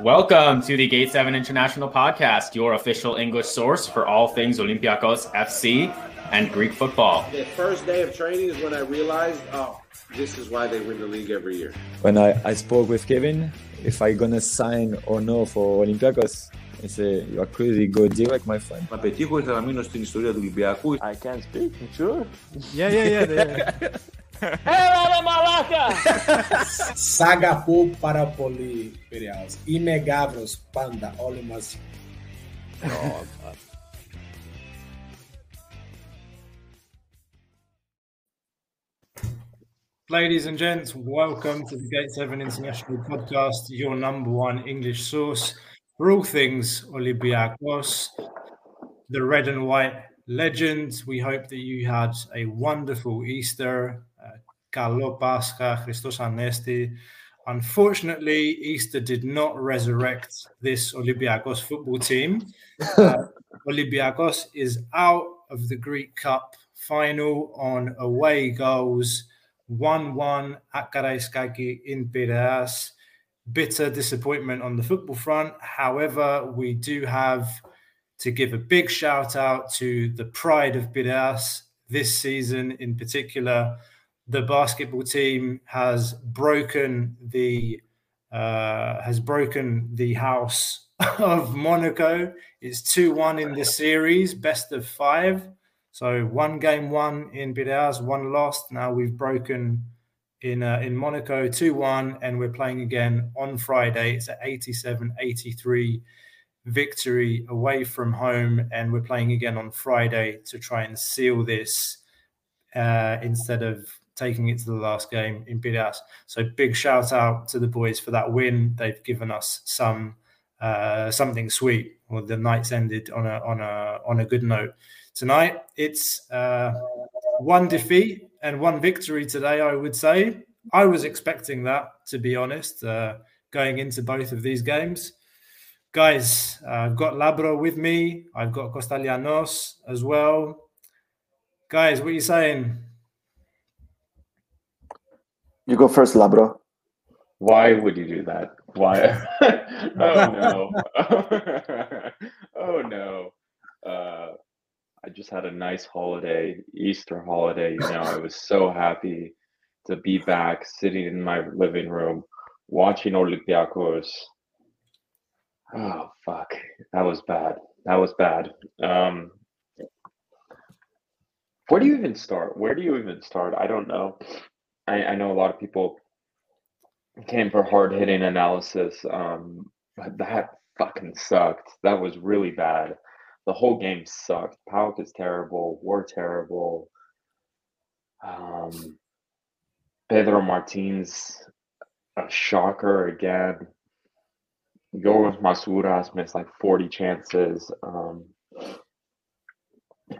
Welcome to the Gate 7 International Podcast, your official English source for all things Olympiacos FC and Greek football. The first day of training is when I realized, oh, this is why they win the league every year. When I, I spoke with Kevin, if I gonna sign or no for Olympiacos, he said, you are crazy, go direct, my friend. Να πετύχω ήρθα να μείνω στην ιστορία του Ολυμπιακού. I can't speak, sure. Yeah, yeah, yeah. yeah. La malaca! Para panda. Ladies and gents, welcome to the Gate 7 International Podcast, your number one English source for all things Olympiacos, the red and white legends. We hope that you had a wonderful Easter, Uh, Καλό Πάσχα, Χριστός Ανέστη. Unfortunately, Easter did not resurrect this Olympiacos football team. Uh, Olympiacos is out of the Greek Cup final on away goals 1 1 at Karaiskaki in Piraeus. Bitter disappointment on the football front. However, we do have to give a big shout out to the pride of Piraeus this season in particular. The basketball team has broken the uh, has broken the house of Monaco. It's 2 1 in the series, best of five. So one game won in Piraeus, one lost. Now we've broken in uh, in Monaco 2 1, and we're playing again on Friday. It's an 87 83 victory away from home, and we're playing again on Friday to try and seal this uh, instead of taking it to the last game in Piraeus. So big shout out to the boys for that win. They've given us some uh, something sweet. Well, the night's ended on a on a on a good note tonight. It's uh, one defeat and one victory today, I would say. I was expecting that, to be honest, uh, going into both of these games. Guys, uh, I've got Labro with me. I've got Costalianos as well. Guys, what are you saying? You go first, Labro. Why would you do that? Why? oh no! oh no! Uh, I just had a nice holiday, Easter holiday. You know, I was so happy to be back, sitting in my living room, watching Olympiacos. Oh fuck, that was bad. That was bad. Um, where do you even start? Where do you even start? I don't know. I, I know a lot of people came for hard hitting analysis. Um, but that fucking sucked. That was really bad the whole game sucked. PAOK is terrible. We're terrible. Um, Pedro Martins, a shocker again. Yorgos Masouras missed like 40 chances. Um,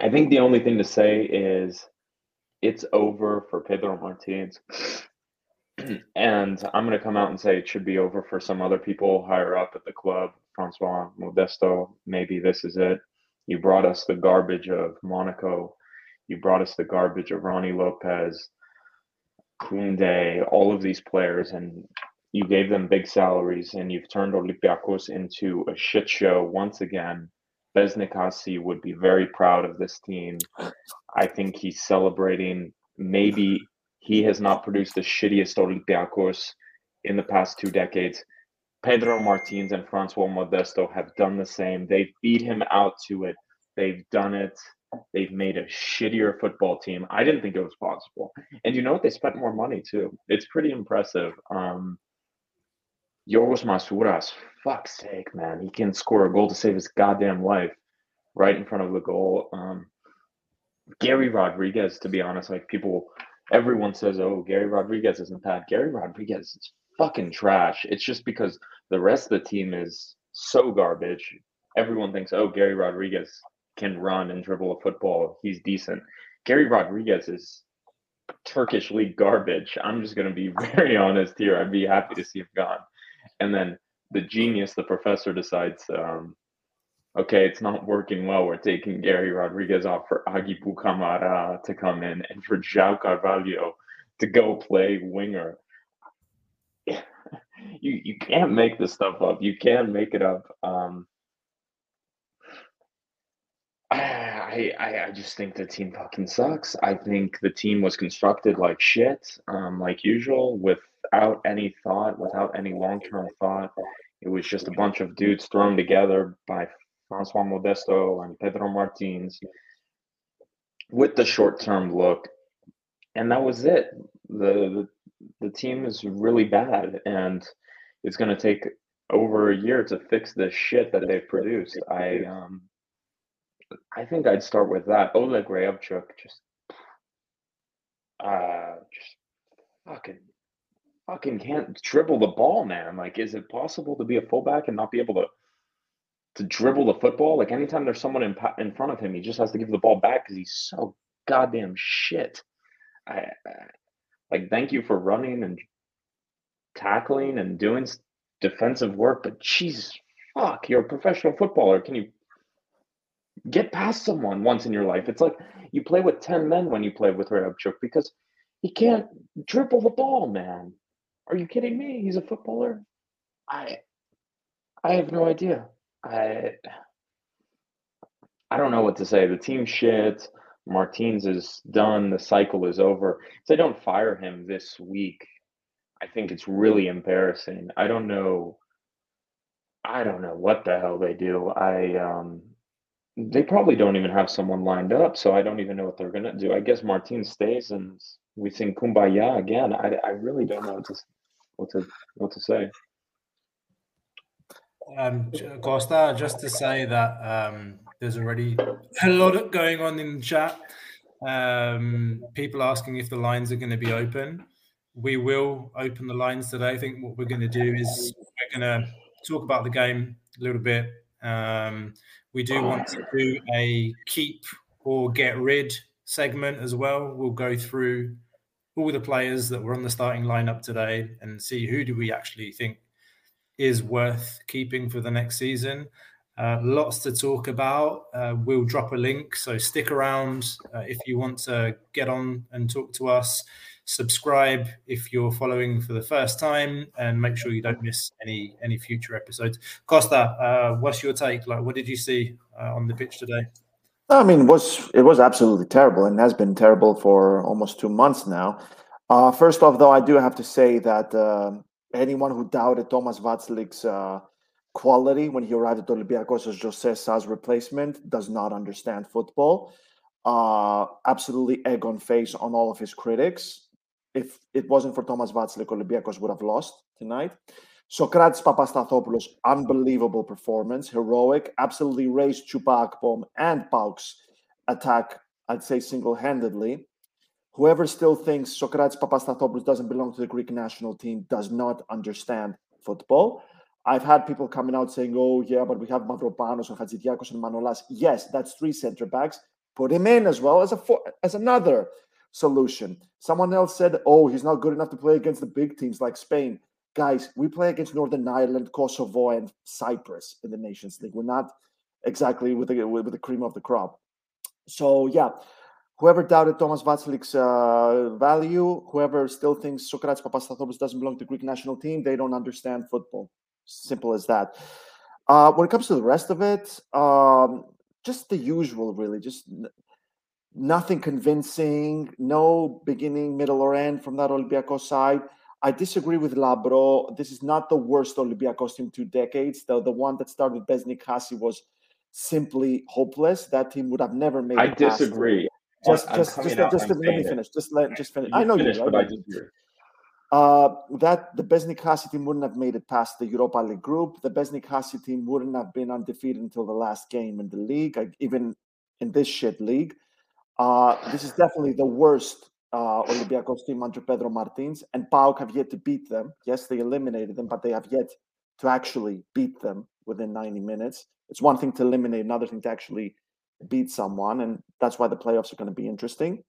I think the only thing to say is it's over for Pedro Martinez. and I'm going to come out and say it should be over for some other people higher up at the club. Francois Modesto, maybe this is it. You brought us the garbage of Monaco. You brought us the garbage of Rony Lopes, Kunde, all of these players, and you gave them big salaries, and you've turned Olympiacos into a shit show once again. Besnik Hasi would be very proud of this team. I think he's celebrating. Maybe he has not produced the shittiest Olympiacos in the past two decades. Pedro Martins and Francois Modesto have done the same. They've beat him out to it. They've done it. They've made a shittier football team. I didn't think it was possible. And you know what? They spent more money too. It's pretty impressive. Um, Yorgos Masouras, fuck's sake, man. He can score a goal to save his goddamn life right in front of the goal. Um, Gary Rodriguez, to be honest, like people, everyone says, oh, Gary Rodriguez isn't bad. Gary Rodriguez is fucking trash. It's just because the rest of the team is so garbage. Everyone thinks, oh, Gary Rodriguez can run and dribble a football. He's decent. Gary Rodriguez is Turkish league garbage. I'm just going to be very honest here. I'd be happy to see him gone. And then the genius, the professor, decides, um, okay, it's not working well. We're taking Gary Rodriguez off for Aguibou Camara to come in and for João Carvalho to go play winger. you you can't make this stuff up. You can't make it up. Um, I, I I just think the team fucking sucks. I think the team was constructed like shit, um, like usual, without any thought, without any long term thought. It was just a bunch of dudes thrown together by Francois Modesto and Pedro Martins with the short term look, and that was it. The, the the team is really bad, and it's going to take over a year to fix the shit that they've produced. I um, I think I'd start with that. Oleg Reabciuk just, uh, just fucking, fucking can't dribble the ball, man. Like, is it possible to be a fullback and not be able to, to dribble the football? Like, anytime there's someone in in front of him, he just has to give the ball back because he's so goddamn shit. I, like, thank you for running and tackling and doing defensive work, but Jesus, fuck, you're a professional footballer. Can you get past someone once in your life. It's like you play with 10 men when you play with Reabciuk because he can't dribble the ball, man. Are you kidding me? He's a footballer. I I have no idea. I I don't know what to say. The team shit. Martins is done. The cycle is over. If they don't fire him this week, I think it's really embarrassing. I don't know. I don't know what the hell they do. I um they probably don't even have someone lined up, so I don't even know what they're gonna do. I guess Martin stays and we sing Kumbaya again. I, I really don't know what to what to what to say. Um, Costa, just to say that um, there's already a lot going on in the chat. Um, people asking if the lines are going to be open. We will open the lines today. I think what we're going to do is we're going to talk about the game a little bit. Um, we do want to do a keep or get rid segment as well. We'll go through all the players that were on the starting lineup today and see who do we actually think is worth keeping for the next season. Uh, lots to talk about. Uh, we'll drop a link, so stick around uh, if you want to get on and talk to us subscribe if you're following for the first time and make sure you don't miss any any future episodes costa uh, what's your take like what did you see uh, on the pitch today i mean it was it was absolutely terrible and has been terrible for almost two months now. Uh, first off though i do have to say that uh, anyone who doubted thomas Vaclik's uh, quality when he arrived at olympiacos as jose sa's replacement does not understand football. Uh, absolutely egg on face on all of his critics. If it wasn't for Thomas Vaclik, Olympiacos would have lost tonight. Sokratis Papastathopoulos, unbelievable performance, heroic, absolutely raised Chuba Akpom and PAOK's attack, I'd say single handedly. Whoever still thinks Sokratis Papastathopoulos doesn't belong to the Greek national team does not understand football. I've had people coming out saying, oh, yeah, but we have Mavropanos and Hatzidiakos and Manolas. Yes, that's three center backs. Put him in as well as a four, as another solution. Someone else said, oh, he's not good enough to play against the big teams like Spain. Guys, we play against Northern Ireland, Kosovo, and Cyprus in the Nations League. We're not exactly with the, with the cream of the crop. So, yeah, whoever doubted Thomas Vaclik's uh, value, whoever still thinks Sokratis Papastathopoulos doesn't belong to the Greek national team, they don't understand football. Simple as that. Uh, when it comes to the rest of it, um, just the usual, really. Just nothing convincing, no beginning, middle, or end from that Olympiacos side. I disagree with Labro. This is not the worst Olympiacos in two decades. The, the one that started with Besnik Hasi was simply hopeless. That team would have never made I disagree. Just, I'm just, just, just, let me finish. Just let, just finish. I know finish, you, right? But I disagree. Uh, that the Besnik Hasi team wouldn't have made it past the Europa League group. The Besnik Hasi team wouldn't have been undefeated until the last game in the league, even in this shit league. Uh, this is definitely the worst uh, Olympiacos team under Pedro Martins, and PAOK have yet to beat them. Yes, they eliminated them, but they have yet to actually beat them within 90 minutes. It's one thing to eliminate, another thing to actually beat someone, and that's why the playoffs are going to be interesting.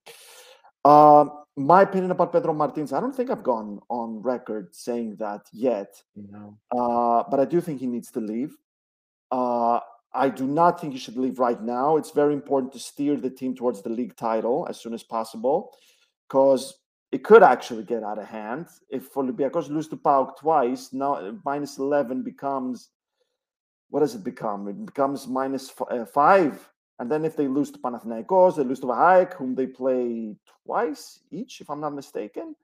Uh, my opinion about Pedro Martins, I don't think I've gone on record saying that yet, no. uh, but I do think he needs to leave. Uh, I do not think you should leave right now. It's very important to steer the team towards the league title as soon as possible because it could actually get out of hand if Olympiacos lose to PAOK twice. Now minus eleven becomes what does it become? It becomes uh, five. And then if they lose to Panathinaikos, they lose to Vahak, whom they play twice each, if I'm not mistaken,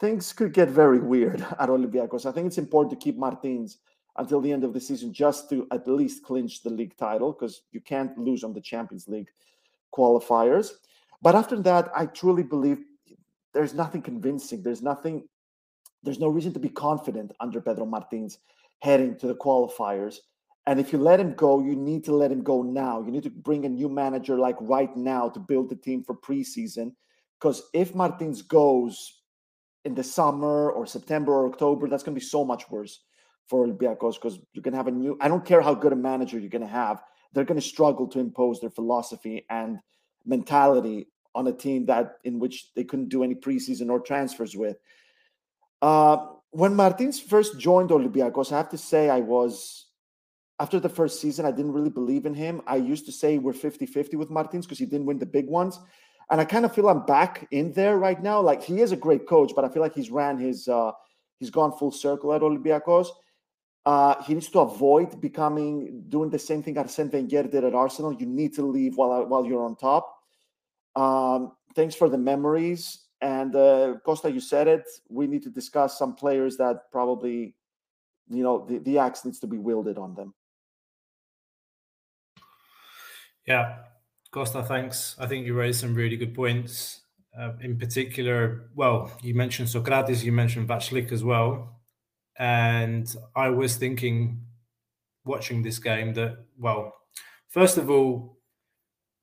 things could get very weird at Olympiacos. I think it's important to keep Martins until the end of the season just to at least clinch the league title because you can't lose on the Champions League qualifiers. But after that, I truly believe there's nothing convincing. There's nothing, there's no reason to be confident under Pedro Martins heading to the qualifiers. And if you let him go, you need to let him go now. You need to bring a new manager like right now to build the team for preseason. Because if Martins goes in the summer or September or October, that's going to be so much worse for Olympiacos because you can have a new. I don't care how good a manager you're going to have; they're going to struggle to impose their philosophy and mentality on a team that in which they couldn't do any preseason or transfers with. Uh, when Martins first joined Olympiacos, I have to say I was after the first season, I didn't really believe in him. I used to say we're 50 50 with Martins because he didn't win the big ones. And I kind of feel I'm back in there right now. Like he is a great coach, but I feel like he's ran his, uh, he's gone full circle at Olympiacos. Uh, he needs to avoid becoming doing the same thing Arsene Wenger did at Arsenal. You need to leave while while you're on top. Um, thanks for the memories. And uh, Costa, you said it. We need to discuss some players that probably, you know, the, the axe needs to be wielded on them. Yeah, Costa, thanks. I think you raised some really good points. Uh, in particular, well, you mentioned Socrates, you mentioned Vaclik as well. And I was thinking, watching this game, that, well, first of all,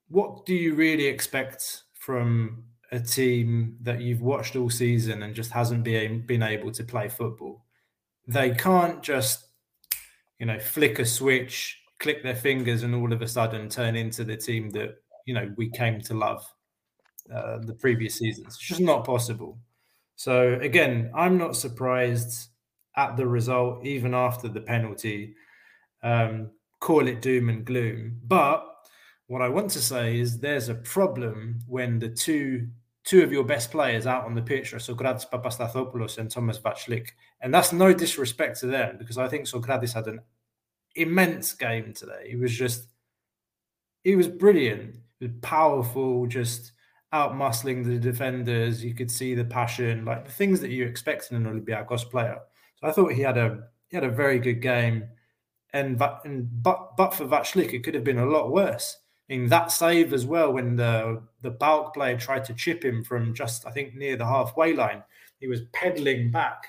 what do you really expect from a team that you've watched all season and just hasn't been, been able to play football? They can't just, you know, flick a switch click their fingers and all of a sudden turn into the team that you know we came to love uh, the previous seasons. It's just not possible. So again, I'm not surprised at the result, even after the penalty. Um, call it doom and gloom, but what I want to say is there's a problem when the two two of your best players out on the pitch are Socrates Papastathopoulos and Thomas Vaclik. And that's no disrespect to them because I think Socrates had an immense game today. He was just, he was brilliant. He was powerful, just out muscling the defenders. You could see the passion, like the things that you expect in an Olympiacos player. So I thought he had a he had a very good game. And, and but but for Vaclik, it could have been a lot worse. In that save as well, when the the PAOK player tried to chip him from just I think near the halfway line, he was pedaling back.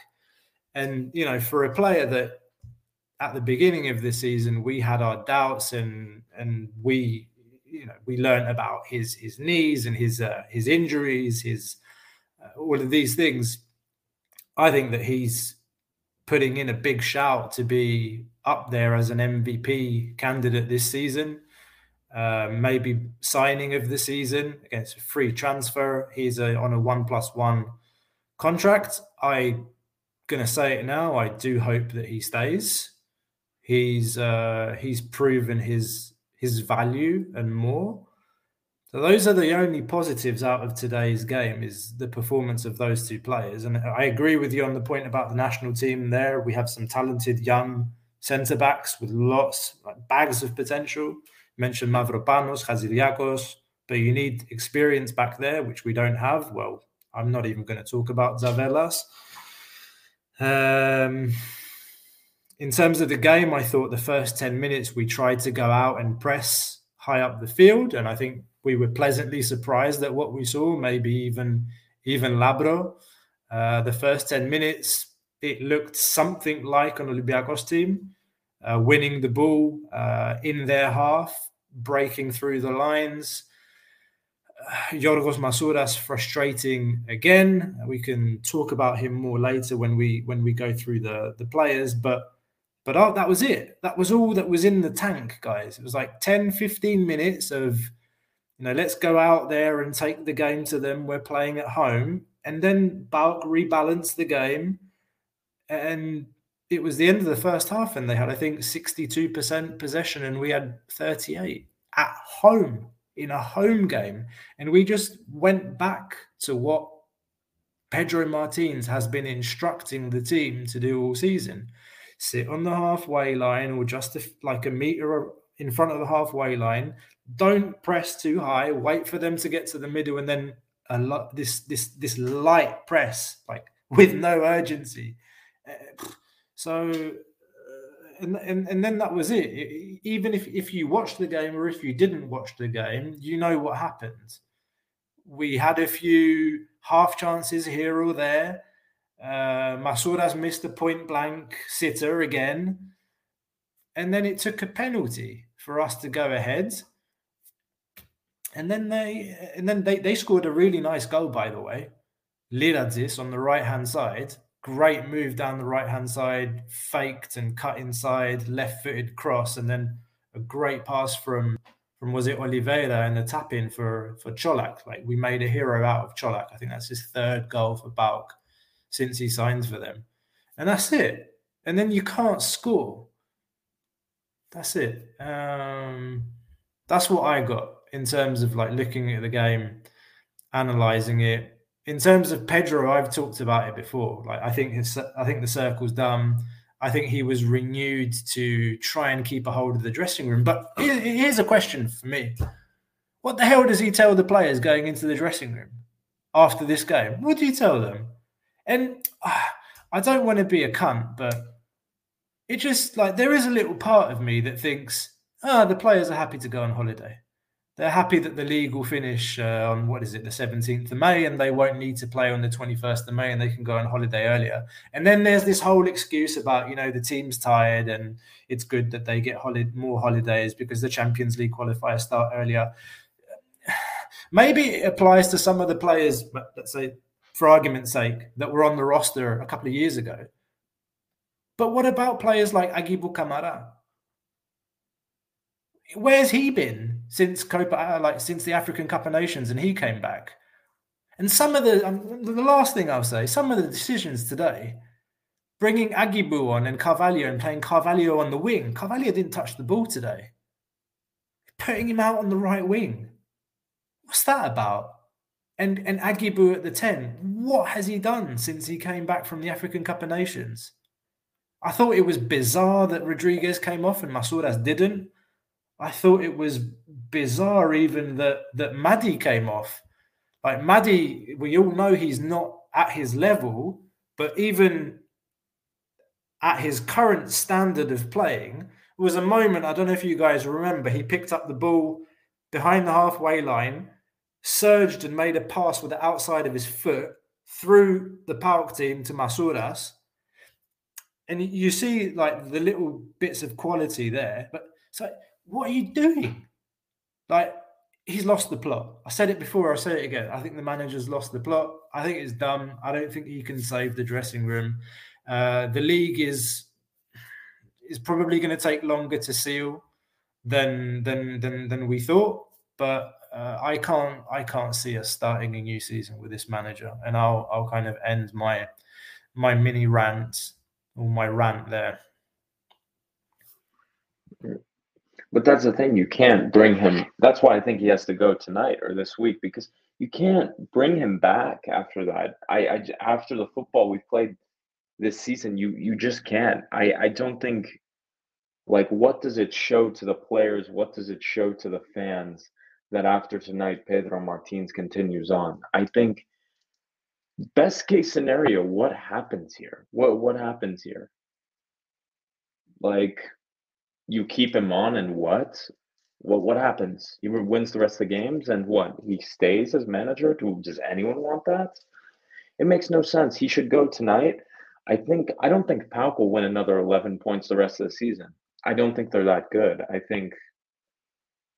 And you know, for a player that at the beginning of the season we had our doubts and and we you know we learned about his his knees and his uh, his injuries his uh, all of these things i think that he's putting in a big shout to be up there as an mvp candidate this season uh, maybe signing of the season against a free transfer he's a, on a one plus one contract i gonna say it now i do hope that he stays He's uh, he's proven his his value and more. So those are the only positives out of today's game is the performance of those two players. And I agree with you on the point about the national team there. We have some talented young centre backs with lots like bags of potential. Mentioned Mavropanos, Hatzidiakos, but you need experience back there, which we don't have. Well, I'm not even going to talk about Zavelas. Um, in terms of the game, I thought the first 10 minutes we tried to go out and press high up the field. And I think we were pleasantly surprised at what we saw, maybe even even Labro. Uh, the first 10 minutes, it looked something like an Olympiacos team, uh, winning the ball uh, in their half, breaking through the lines. Uh, Yorgos Masouras frustrating again. We can talk about him more later when we when we go through the the players, but but oh, that was it. That was all that was in the tank, guys. It was like 10, 15 minutes of, you know, let's go out there and take the game to them. We're playing at home. And then PAOK rebalanced the game. And it was the end of the first half. And they had, I think, 62% possession. And we had 38 at home in a home game. And we just went back to what Pedro Martins has been instructing the team to do all season. Sit on the halfway line or just like a meter in front of the halfway line. Don't press too high. Wait for them to get to the middle and then a lot this this this light press like with no urgency. Uh, so uh, and, and and then that was it. Even if if you watched the game or if you didn't watch the game, you know what happened. We had a few half chances here or there. Uh, Masouras missed a point blank sitter again. And then it took a penalty for us to go ahead. And then they and then they, they scored a really nice goal, by the way. Lyratzis on the right hand side. Great move down the right hand side, faked and cut inside, left footed cross, and then a great pass from from was it Oliveira and the tap in for for Čolak. Like we made a hero out of Čolak. I think that's his third goal for PAOK since he signed for them. And that's it. And then you can't score. That's it. Um, that's what I got in terms of like looking at the game, analyzing it. In terms of Pedro, I've talked about it before. Like I think his, I think the circle's done. I think he was renewed to try and keep a hold of the dressing room. But here's a question for me: What the hell does he tell the players going into the dressing room after this game? What do you tell them? And uh, I don't want to be a cunt, but it just like there is a little part of me that thinks, ah, oh, the players are happy to go on holiday they're happy that the league will finish uh, on what is it, the 17th of May, and they won't need to play on the 21st of May, and they can go on holiday earlier. And then there's this whole excuse about you know the team's tired, and it's good that they get holi- more holidays because the Champions League qualifiers start earlier. Maybe it applies to some of the players, let's say, for argument's sake, that were on the roster a couple of years ago. But what about players like Aguibou Camara? Where's he been since Copa, uh, like since the African Cup of Nations, and he came back? And some of the um, the last thing I'll say, some of the decisions today, bringing Aguibou on and Carvalho and playing Carvalho on the wing. Carvalho didn't touch the ball today. Putting him out on the right wing. What's that about? And and Aguibou at the 10. What has he done since he came back from the African Cup of Nations? I thought it was bizarre that Rodriguez came off and Masouras didn't. I thought it was bizarre even that that Mady came off. Like Mady, we all know he's not at his level, but even at his current standard of playing, was a moment, I don't know if you guys remember, he picked up the ball behind the halfway line, surged and made a pass with the outside of his foot through the PAOK team to Masouras. And you see like the little bits of quality there, but so what are you doing? Like, he's lost the plot. I said it before, I'll say it again. I think the manager's lost the plot. I think it's dumb. I don't think he can save the dressing room. Uh, the league is is probably going to take longer to seal than than than than we thought. But uh, I can't I can't see us starting a new season with this manager. And I'll I'll kind of end my my mini rant or my rant there. But that's the thing, you can't bring him. That's why I think he has to go tonight or this week because you can't bring him back after that. I, I after the football we played this season, you you just can't. I I don't think like what does it show to the players? What does it show to the fans that after tonight Pedro Martins continues on? I think best case scenario, what happens here? What what happens here? Like you keep him on and what? What what happens? He wins the rest of the games and what? He stays as manager? Do, does anyone want that? It makes no sense. He should go tonight. I think I don't think PAOK will win another 11 points the rest of the season. I don't think they're that good. I think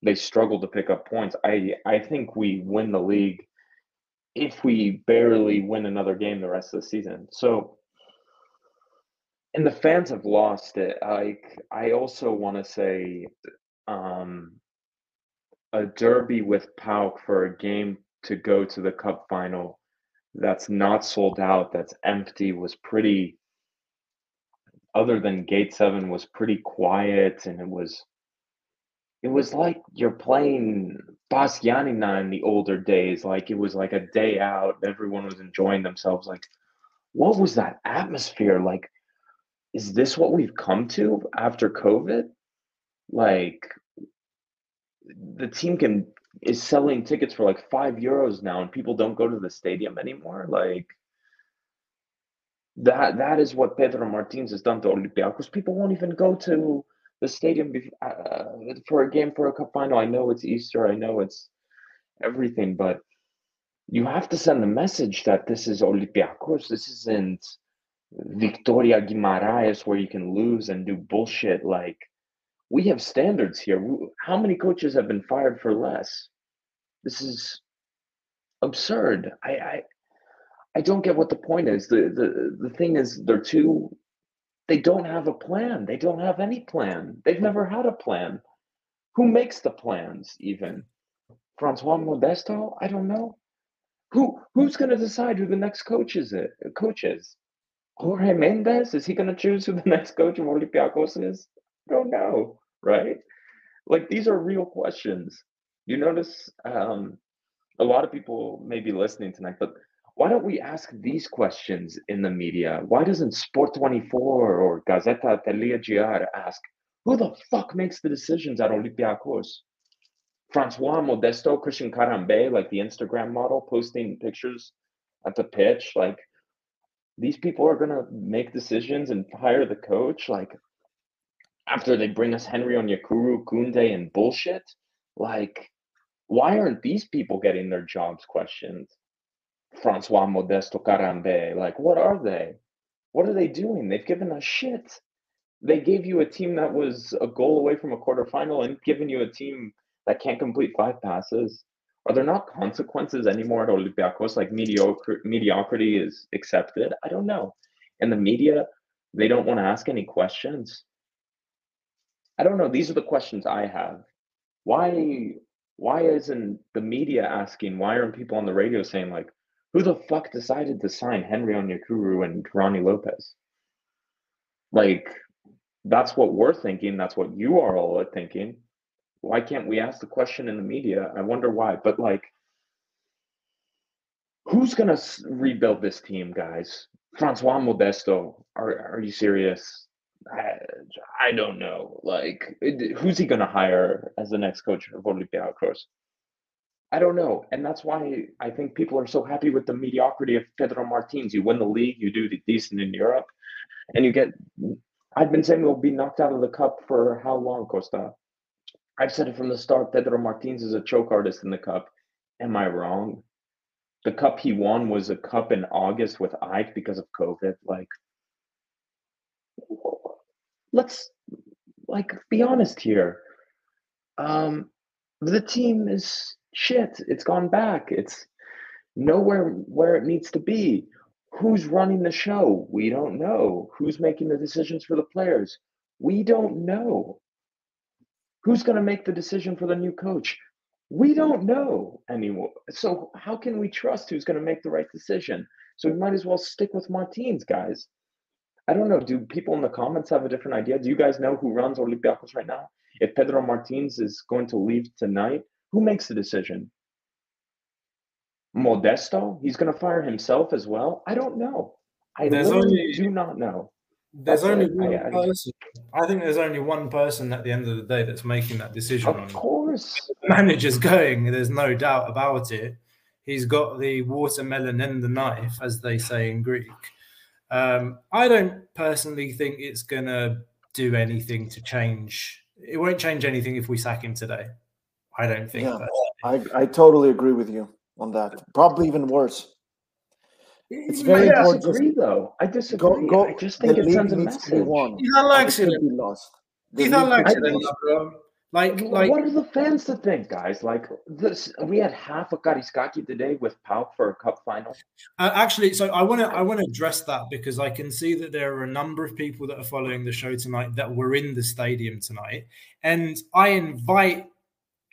they struggle to pick up points. I I think we win the league if we barely win another game the rest of the season. So and the fans have lost it. Like I also want to say, um, a derby with PAOK for a game to go to the cup final that's not sold out, that's empty, was pretty. Other than Gate Seven, was pretty quiet, and it was. It was like you're playing PAS Giannina in the older days, like it was like a day out, everyone was enjoying themselves. Like, what was that atmosphere? Like, is this what we've come to after COVID? Like, the team can is selling tickets for like five euros now, and people don't go to the stadium anymore. Like, that that is what Pedro Martins has done to Olympiacos. People won't even go to the stadium uh, for a game for a cup final. I know it's Easter. I know it's everything, but you have to send the message that this is Olympiacos. This isn't Victoria Guimaraes where you can lose and do bullshit. Like we have standards here. How many coaches have been fired for less? This is absurd. I, I I don't get what the point is. The the the thing is they're too they don't have a plan. They don't have any plan. They've never had a plan. Who makes the plans even? Francois Modesto? I don't know. Who who's going to decide who the next coach is? It coach is Jorge Mendes. Is he going to choose who the next coach of Olympiacos is? I don't know. Right? Like these are real questions. You notice um, a lot of people may be listening tonight, but why don't we ask these questions in the media? Why doesn't Sport 24 or Gazeta Atelia GR ask, who the fuck makes the decisions at Olympiacos? Francois Modesto, Christian Karembeu, like the Instagram model, posting pictures at the pitch. Like, these people are going to make decisions and hire the coach. Like, after they bring us Henry on Yakuru, Kunde, and bullshit. Like, why aren't these people getting their jobs questioned? Francois Modesto Karembeu. Like, what are they? What are they doing? They've given us shit. They gave you a team that was a goal away from a quarterfinal and given you a team that can't complete five passes. Are there not consequences anymore at Olympiacos? Like mediocre, mediocrity is accepted? I don't know. And the media, they don't want to ask any questions. I don't know. These are the questions I have. Why why isn't the media asking? Why aren't people on the radio saying like, who the fuck decided to sign Henry Onyekuru and Rony Lopes? Like, that's what we're thinking. That's what you are all thinking. Why can't we ask the question in the media? I wonder why. But like, who's gonna rebuild this team, guys? Francois Modesto? Are are you serious? I, I don't know. Like, who's he gonna hire as the next coach of Olympiacos? I don't know. And that's why I think people are so happy with the mediocrity of Pedro Martins. You win the league, you do decent in Europe, and you get. I've been saying we'll be knocked out of the cup for how long, Costa? I've said it from the start. Pedro Martins is a choke artist in the cup. Am I wrong? The cup he won was a cup in August with AEK because of COVID. Like, let's like be honest here. Um, the team is shit, it's gone back. It's nowhere where it needs to be. Who's running the show? We don't know. Who's making the decisions for the players? We don't know. Who's going to make the decision for the new coach? We don't know anymore. So, how can we trust who's going to make the right decision? So, we might as well stick with Martins, guys. I don't know. Do people in the comments have a different idea? Do you guys know who runs Olympiacos right now? If Pedro Martins is going to leave tonight, who makes the decision? Modesto? He's going to fire himself as well? I don't know. I there's only, do not know. There's that's only one I, person. I think there's only one person at the end of the day that's making that decision. Of course. The manager's going. There's no doubt about it. He's got the watermelon and the knife, as they say in Greek. Um, I don't personally think it's going to do anything to change. It won't change anything if we sack him today. I don't think. Yeah, I I totally agree with you on that. Probably even worse. It's very I important. disagree, though. I disagree. Go, go, I just think it sends a message. Ethan likes it. Lost. Ethan likes it. Like, like, what are the fans to think, guys? Like, this, we had half a Karaiskaki today with PAOK for a cup final. Uh, actually, so I want to, I want to address that because I can see that there are a number of people that are following the show tonight that were in the stadium tonight, and I invite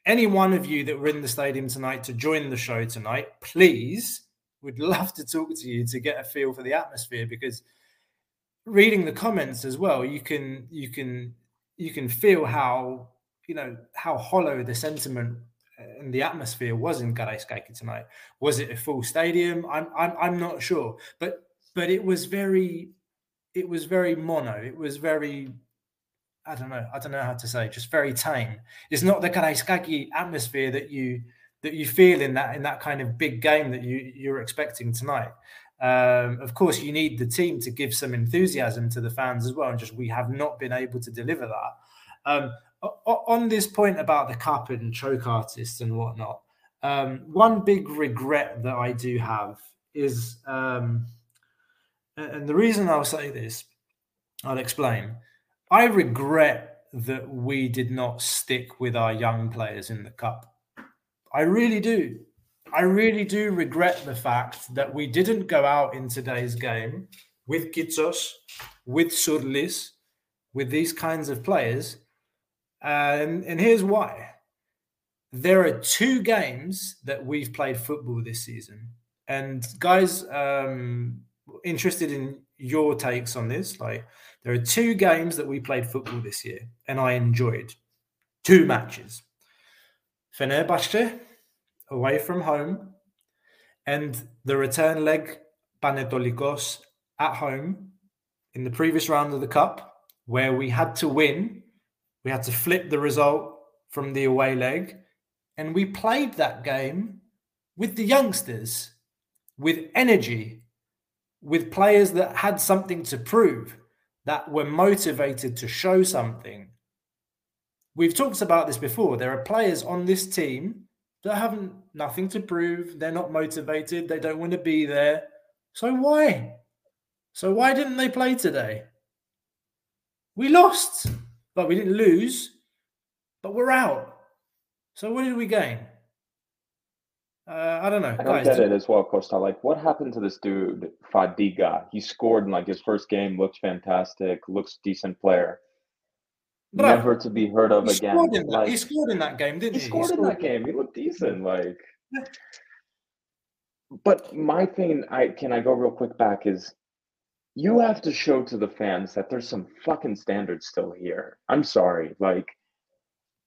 any one of you that were in the stadium tonight to join the show tonight, please, we'd love to talk to you to get a feel for the atmosphere because reading the comments as well, you can you can you can feel how you know how hollow the sentiment uh, and the atmosphere was in Karaiskaki tonight. Was it a full stadium? I'm I'm I'm not sure, but but it was very it was very mono. It was very I don't know. I don't know how to say. Just very tame. It's not the Karaiskaki atmosphere that you that you feel in that in that kind of big game that you you're expecting tonight. Um, of course, you need the team to give some enthusiasm to the fans as well, and just we have not been able to deliver that. Um, on this point about the cup and choke artists and whatnot, um, one big regret that I do have is, um, and the reason I'll say this, I'll explain. I regret that we did not stick with our young players in the cup. I really do. I really do regret the fact that we didn't go out in today's game with Kitsos, with Surlis, with these kinds of players and, and here's why. There are two games that we've played football this season. And guys, um, interested in your takes on this, like there are two games that we played football this year, and I enjoyed two matches. Fenerbahce away from home, and the return leg Panetolikos at home in the previous round of the cup, where we had to win we had to flip the result from the away leg. And we played that game with the youngsters, with energy, with players that had something to prove, that were motivated to show something. We've talked about this before. There are players on this team that haven't nothing to prove. They're not motivated. They don't want to be there. So why? So why didn't they play today? We lost. But we didn't lose, but we're out. So what did we gain? Uh, I don't know. I don't guys, get it as well, Costa. Like, what happened to this dude, Fadiga? He scored in like his first game, looked fantastic, looks decent player. Never to be heard of he again. Scored in that, like, he scored in that game, didn't he? He scored, he scored in that game. He looked decent. Like, but my thing, I can I go real quick back is you have to show to the fans that there's some fucking standards still here. I'm sorry, like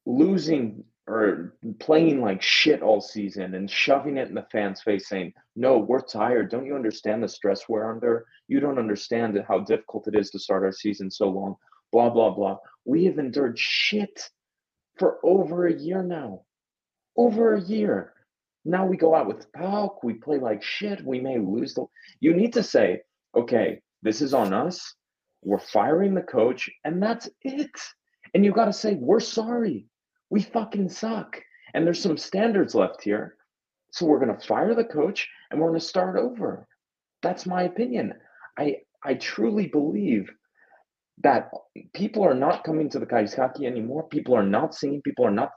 losing or playing like shit all season and shoving it in the fans' face saying, No, we're tired. Don't you understand the stress we're under? You don't understand how difficult it is to start our season so long. Blah, blah, blah. We have endured shit for over a year now. Over a year. Now we go out with PAOK, we play like shit, we may lose the you need to say, okay, this is on us. We're firing the coach, and that's it. And you got to say, we're sorry. We fucking suck. And there's some standards left here. So we're going to fire the coach and we're going to start over. That's my opinion. I I truly believe that people are not coming to the Karaiskaki anymore. People are not singing. People are not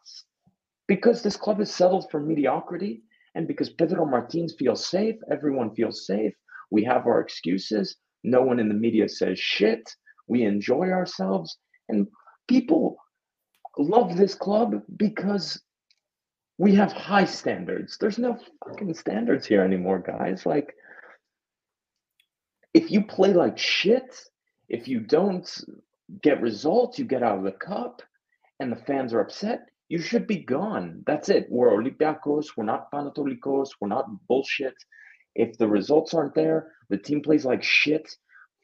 because this club is settled for mediocrity and because Pedro Martins feels safe. Everyone feels safe. We have our excuses. No one in the media says shit. We enjoy ourselves. And people love this club because we have high standards. There's no fucking standards here anymore, guys. Like, if you play like shit, if you don't get results, you get out of the cup, and the fans are upset, you should be gone. That's it. We're Olympiacos. We're not Panetolikos. We're not bullshit. If the results aren't there, the team plays like shit.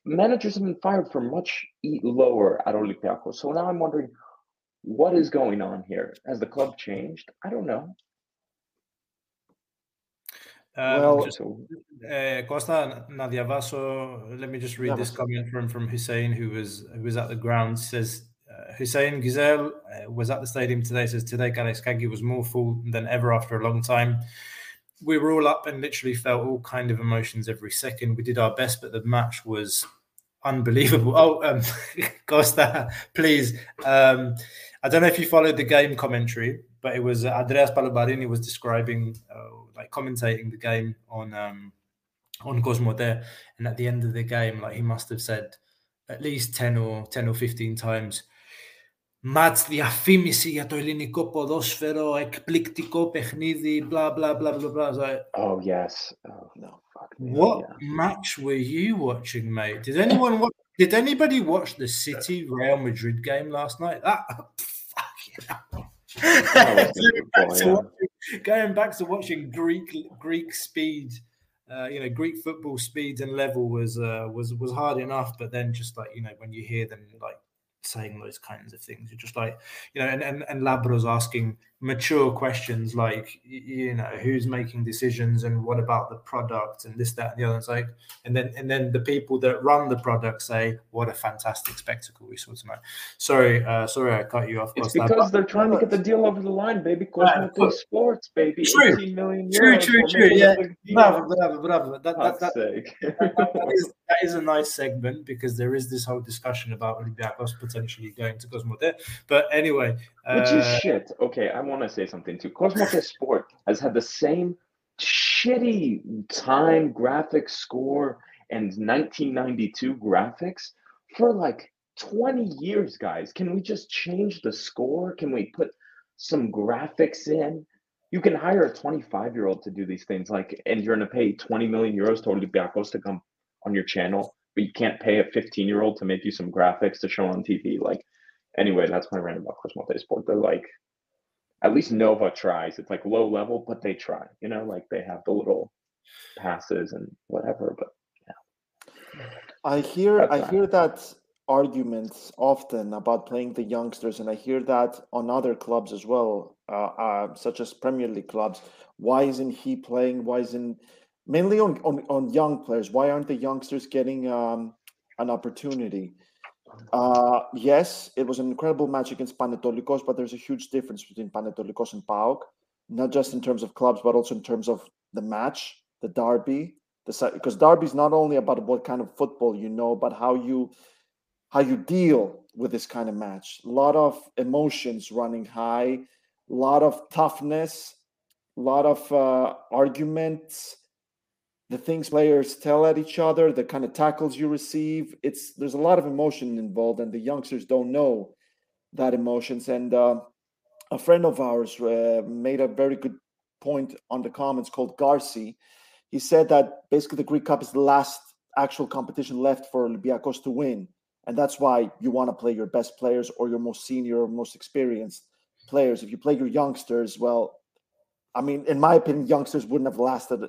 Managers have been fired for much lower at Olympiacos. So now I'm wondering what is going on here. Has the club changed? I don't know. Um, well, just, uh, Costa let me just read this comment from, from Hussein, who was who was at the ground. Says uh, Hussein Gizel uh, was at the stadium today. Says today Karaiskaki was more full than ever after a long time we were all up and literally felt all kind of emotions every second. We did our best, but the match was unbelievable. Oh, um, Costa, please. Um, I don't know if you followed the game commentary, but it was uh, Andreas Palomarini was describing, uh, like commentating the game on um, on Cosmote, and at the end of the game, like he must have said at least ten or ten or fifteen times μάτς διαφήμιση για το ελληνικό ποδόσφαιρο, εκπληκτικό παιχνίδι, blah, blah, blah, blah, blah. Like, oh, yes. Oh, no, fuck me. What yeah. match were you watching, mate? Did anyone watch, did anybody watch the City Real Madrid game last night? That, fuck yeah. back to watching, going back to watching Greek Greek speed, uh, you know, Greek football speed and level was uh, was was hard enough. But then just like you know, when you hear them like saying those kinds of things, you're just like you know, and and, and Labro's asking mature questions like you know who's making decisions and what about the product and this that and the other. It's like and then and then the people that run the product say what a fantastic spectacle we saw tonight. Sorry uh sorry i cut you off it's because they're trying to get the deal over the line baby. Cosmote yeah, sports baby. true. 18 million true true true yeah. Bravo bravo bravo. That, that, that, that, is, that is a nice segment because there is this whole discussion about Olympiacos potentially going to Cosmote. But anyway which is uh, shit. Okay, I want to say something too. Cosmote Sport has had the same shitty time graphics score and 1992 graphics for like 20 years, guys. Can we just change the score? Can we put some graphics in? You can hire a 25 year old to do these things, like, and you're going to pay 20 million euros to Olympiacos to come on your channel, but you can't pay a 15 year old to make you some graphics to show on TV. Like, anyway, that's my rant about Cosmote Sport. They're like, at least Nova tries. It's like low level, but they try. You know, like they have the little passes and whatever. But yeah, I hear that's I that. hear that arguments often about playing the youngsters, and I hear that on other clubs as well, uh, uh, such as Premier League clubs. Why isn't he playing? Why isn't mainly on on, on young players? Why aren't the youngsters getting um, an opportunity? Uh, yes, it was an incredible match against Panetolikos, but there's a huge difference between Panetolikos and PAOK, not just in terms of clubs, but also in terms of the match, the derby. The because derby is not only about what kind of football you know, but how you how you deal with this kind of match. A lot of emotions running high, a lot of toughness, a lot of uh, arguments, the things players tell at each other, the kind of tackles you receive. It's there's a lot of emotion involved, and the youngsters don't know that emotions. And uh, a friend of ours uh, made a very good point on the comments called Garci. He said that basically the Greek Cup is the last actual competition left for Olympiacos to win, and that's why you want to play your best players or your most senior, or most experienced players. If you play your youngsters, well, I mean, in my opinion, youngsters wouldn't have lasted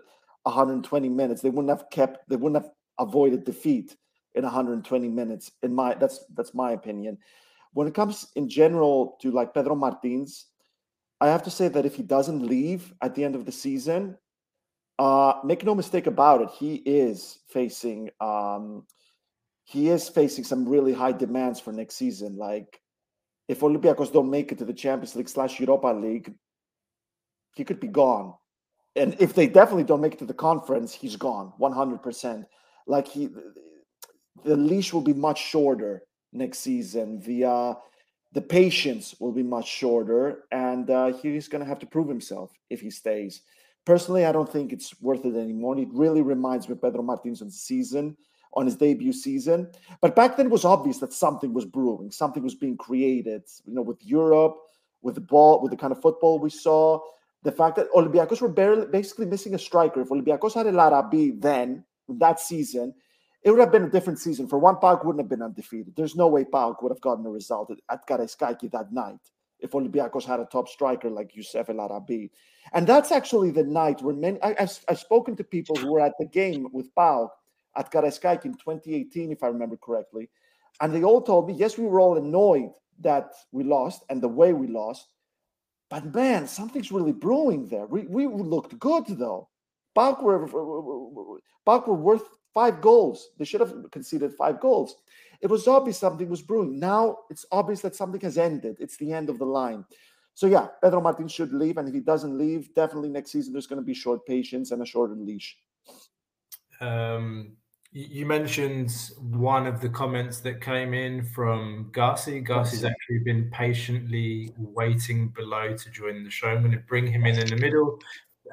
120 minutes. They wouldn't have kept. They wouldn't have avoided defeat in 120 minutes. In my that's that's my opinion. When it comes in general to like Pedro Martins, I have to say that if he doesn't leave at the end of the season, uh, make no mistake about it, he is facing um, he is facing some really high demands for next season. Like if Olympiacos don't make it to the Champions League slash Europa League, he could be gone and if they definitely don't make it to the conference, he's gone 100%. Like he, the leash will be much shorter next season. The the patience will be much shorter, and uh, he's going to have to prove himself if he stays. Personally, I don't think it's worth it anymore. It really reminds me of Pedro on season, on his debut season. But back then, it was obvious that something was brewing, something was being created. You know, with Europe, with the ball, with the kind of football we saw, the fact that Olympiacos were barely, basically missing a striker. If Olympiacos had El Arabi then, that season, it would have been a different season. For one, PAOK wouldn't have been undefeated. There's no way PAOK would have gotten a result at Karaiskaki that night if Olympiacos had a top striker like Youssef El Arabi. And that's actually the night when many, I, have I've spoken to people who were at the game with PAOK at Karaiskaki in 2018, if I remember correctly. And they all told me, yes, we were all annoyed that we lost and the way we lost, but man, something's really brewing there. We, we looked good though. PAOK were, PAOK were worth five goals. They should have conceded five goals. It was obvious something was brewing. Now it's obvious that something has ended. It's the end of the line. So yeah, Pedro Martins should leave, and if he doesn't leave, definitely next season there's going to be short patience and a shorter leash. Um, you mentioned one of the comments that came in from Garci. Garci's actually been patiently waiting below to join the show. I'm going to bring him in in the middle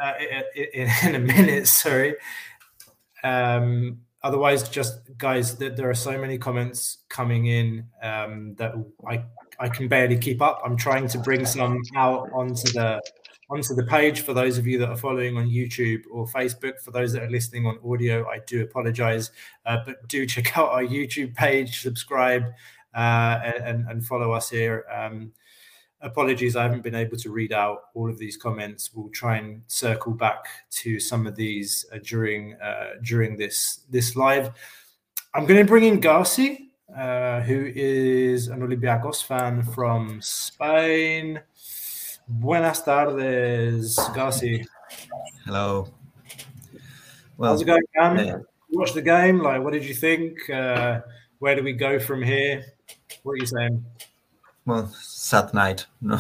uh, in, in, a minute. Sorry. Um, otherwise, just guys, there are so many comments coming in um, that I I can barely keep up. I'm trying to bring some out onto the onto the page for those of you that are following on YouTube or Facebook. For those that are listening on audio, I do apologize, uh, but do check out our YouTube page, subscribe, uh, and, and follow us here. Um, apologies, I haven't been able to read out all of these comments. We'll try and circle back to some of these uh, during uh, during this this live. I'm going to bring in Garci, uh, who is an Olympiacos fan from Spain. Buenas tardes, Garci. Hello. Well, how's it going, man? Watch the game. Like, what did you think? Uh, where do we go from here? What are you saying? Well, sad night. No,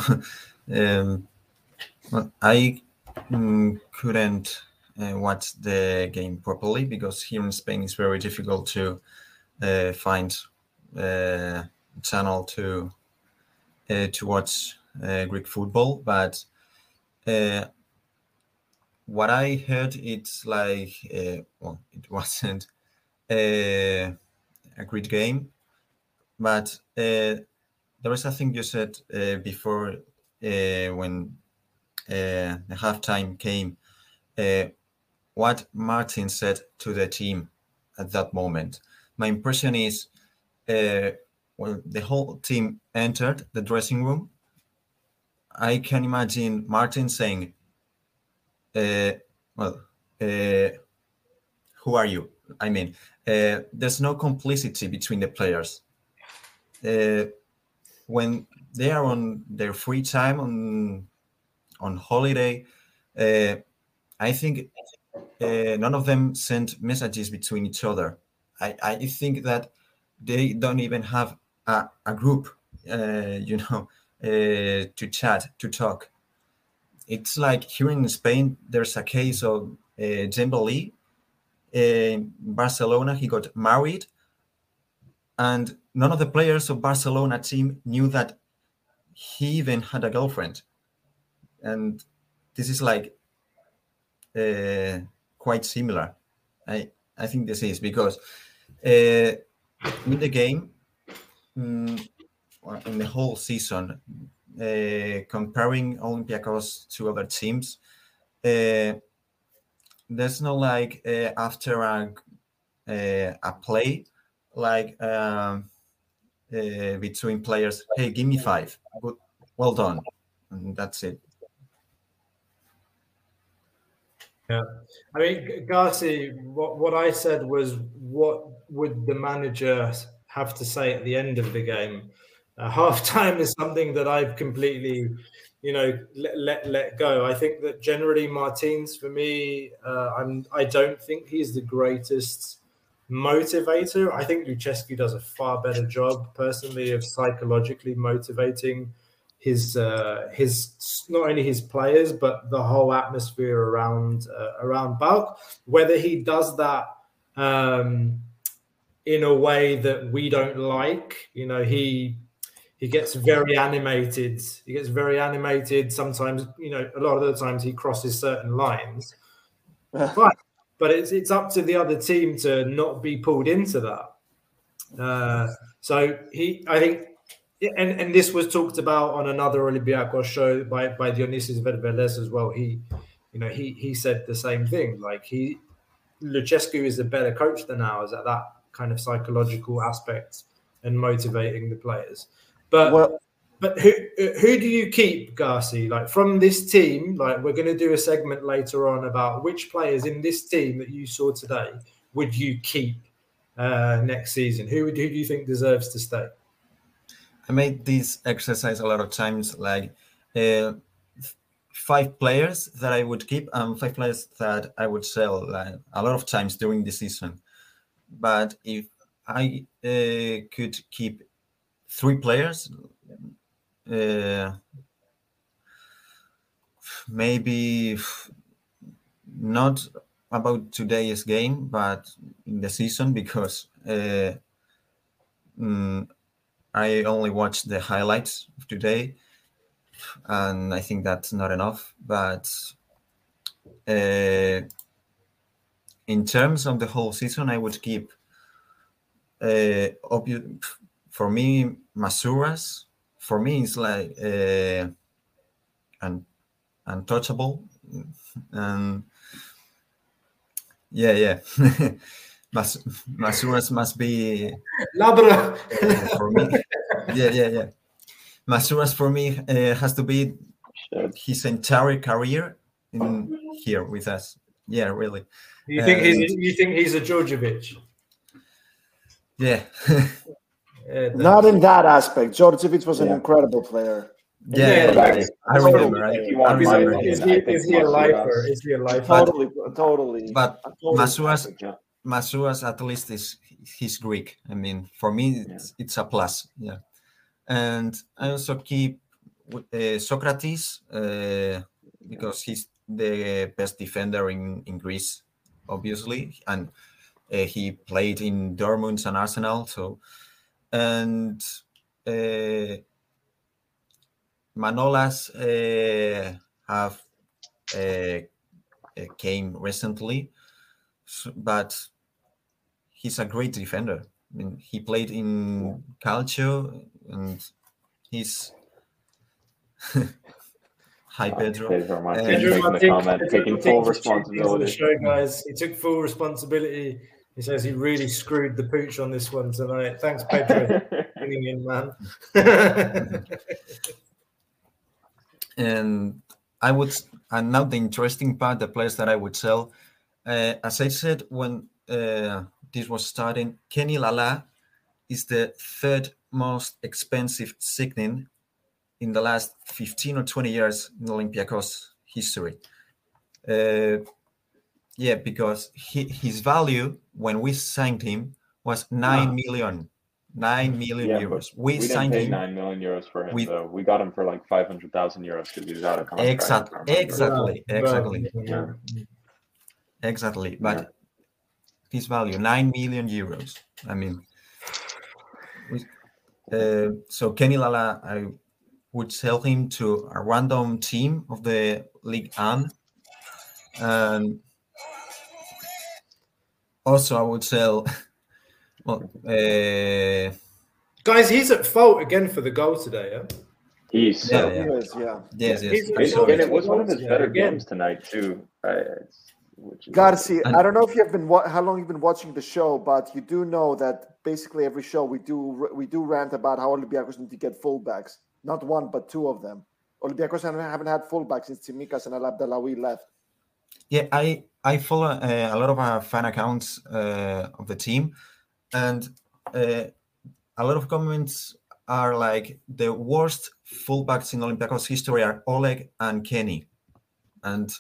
um, well, I um, couldn't uh, watch the game properly because here in Spain it's very difficult to uh, find a uh, channel to uh, to watch Greek football. But what I heard, it's like well, it wasn't a great game, but there is something you said uh, before uh, when uh, the halftime came. Uh, what Martin said to the team at that moment. My impression is, uh, when the whole team entered the dressing room, I can imagine Martin saying, uh, "Well, who are you?" I mean, there's no complicity between the players when they are on their free time on on holiday, uh, I think uh, none of them send messages between each other. I, I think that they don't even have a, a group, uh, you know, uh, to chat, to talk. It's like here in Spain, there's a case of uh, Dembele in Barcelona. He got married and none of the players of Barcelona team knew that he even had a girlfriend. And this is like uh, quite similar. I I think this is because uh, in the game, um, in the whole season, uh, comparing Olympiacos to other teams, uh, there's no like uh, after a uh, a play like um, uh, between players. Hey, give me five. Good, well done, and that's it. Yeah, I mean, Garci, what what I said was, what would the manager have to say at the end of the game? Uh, half time is something that I've completely, you know, let, let let go. I think that generally Martins, for me, uh, I'm I don't think he's the greatest motivator. I think Lucescu does a far better job personally of psychologically motivating his uh, his not only his players but the whole atmosphere around uh, around PAOK. Whether he does that um, in a way that we don't like, you know, he he gets very animated. He gets very animated. Sometimes, you know, a lot of the times he crosses certain lines. but but it's it's up to the other team to not be pulled into that. Uh, so he, I think, and and this was talked about on another Olympiacos show by by Dionysius Verveles as well. He, you know, he he said the same thing. Like he, Lucescu is a better coach than ours at that kind of psychological aspect and motivating the players. But well, but who who do you keep, Garci? Like from this team, like we're going to do a segment later on about which players in this team that you saw today would you keep uh, next season? Who who do you think deserves to stay? I made this exercise a lot of times, like uh, five players that I would keep and five players that I would sell like, a lot of times during the season. But if I uh, could keep three players, uh, maybe not about today's game, but in the season because uh, mm, I only watched the highlights of today, and I think that's not enough. But uh, in terms of the whole season, I would keep uh, obvious for me Masouras for me it's like uh, un- untouchable and yeah yeah Mas- Masouras must be labra for me yeah yeah yeah Masouras for me uh, has to be his entire career in here with us. Yeah, really. You think he's you think he's a Djordjevic? Yeah. Yeah, Not in that aspect. George Djordjevic was an incredible player. yeah, Yeah, yeah, I remember. I, If I want Is, remember. is, he, think is he a lifer? Is he a lifer? Totally, totally. But I totally- Masouras, Yeah. Masouras at least is he's Greek. I mean, for me, it's, it's a plus. Yeah, and I also keep uh, Socrates uh, because he's the best defender in in Greece, obviously, and uh, he played in Dortmund and Arsenal. So, and uh, Manolas uh, have uh, uh, came recently, but he's a great defender. I mean, he played in Calcio, and he's hi Pedro. Pedro Martin Pedro making the Martin- comment, Pedro taking full just The responsibility. show, guys. He took full responsibility. He says he really screwed the pooch on this one tonight. Thanks, Pedro, for tuning in, man. and I would and now the interesting part, the players that I would sell, uh, as I said when uh, this was starting, Kenny Lala is the third most expensive signing in the last 15 or 20 years in Olympiacos history. Uh, yeah, because he, his value when we signed him was nine million, nine million Yeah, euros. We, We didn't signed pay him nine million euros for him, We- though. We got him for like five hundred thousand euros because he was out of contract. Exact, I remember. exactly, exactly, Yeah. exactly. But his value nine million euros. I mean, we, uh, so Kenny Lala, I would sell him to a random team of the League One, and also I would sell. Well, uh, Guys, he's at fault again for the goal today. Yeah? He's so Yeah, yeah. He is, yeah. yes, yes. He's- I And, it. it was one of his better again. games tonight too. Uh, it's, which Garcia, I don't know if you've been wa- how long you've been watching the show, but you do know that basically every show we do we do rant about how Olympiacos need to get fullbacks. Not one, but two of them. Olympiacos haven't haven't had fullbacks since Tsimikas and Elabdellaoui left. Yeah, I I follow uh, a lot of uh, fan accounts uh, of the team, and uh, a lot of comments are like the worst fullbacks in Olympiacos history are Oleg and Kenny, and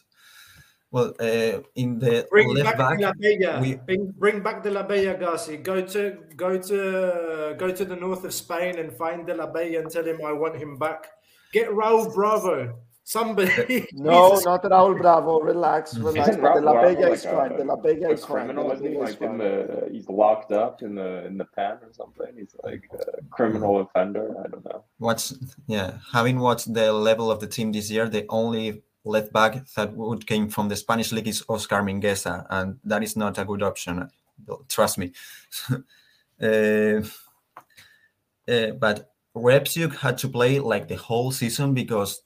well, uh, in the Bring left back back, De La Bella. we- bring, bring back De La Bella, Garcia. Go to go to go to the north of Spain and find the La Bella and tell him I want him back. Get Raul Bravo. Somebody. No, Jesus. not Raul Bravo. Relax, relax. Isn't De La Bravo Bella like is a- fine. De La Bella a is fine. Criminal, La isn't he? Like in the, he's locked up in the in the pen or something. He's like a criminal offender. I don't know. watch yeah, having watched the level of the team this year, the only left back that would came from the Spanish league is Oscar Mingueza, and that is not a good option. Trust me. uh, uh, but Reabciuk had to play like the whole season because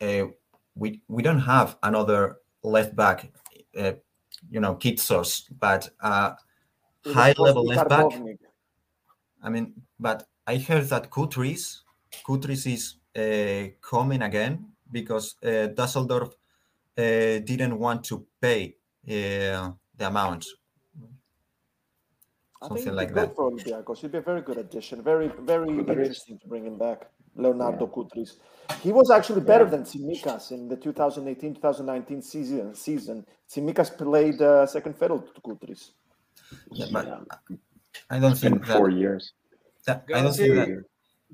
uh, we we don't have another left back, uh, you know, Kitsos, but uh, high level left back. I mean, but I heard that Koutris, Koutris is uh, coming again because uh, Dusseldorf uh, didn't want to pay uh, the amount. I think Something it'd be like good that. for Olympiacos. He'd be a very good addition. Very, very interesting to bring him back. Leonardo Koutris. He was actually better than Tsimikas in the 2018-2019 season. Season Tsimikas played uh, second fiddle to Koutris. Yeah, but I don't think that, four years. that I don't think that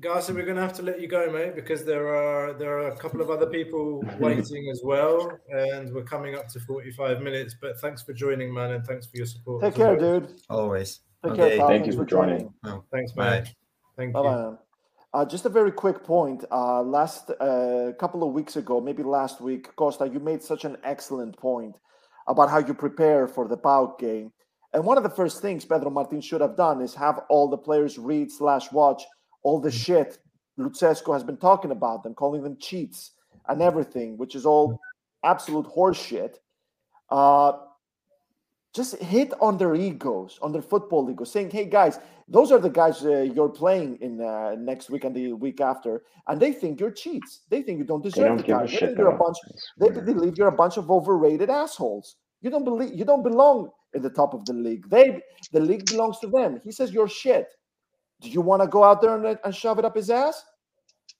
Garcia, we're going to have to let you go, mate, because there are there are a couple of other people waiting as well, and we're coming up to forty-five minutes. But thanks for joining, man, and thanks for your support. Take as care, well. dude. always. Take Okay, care, pal. thank Thanks you for joining. Oh, Thanks, bye. man. Thank Bye you. Uh, just a very quick point. Uh, last uh, couple of weeks ago, maybe last week, Costa, you made such an excellent point about how you prepare for the PAOK game. And one of the first things Pedro Martin should have done is have all the players read slash watch all the shit Lucescu has been talking about them, calling them cheats and everything, which is all absolute horseshit. Uh, just hit on their egos, on their football egos, saying, "Hey guys, those are the guys uh, you're playing in uh, next week and the week after, and they think you're cheats. They think you don't deserve don't the guy. They you're a bunch. They believe you're a bunch of overrated assholes. You don't believe you don't belong in the top of the league. They the league belongs to them. He says you're shit. Do you want to go out there and, and shove it up his ass?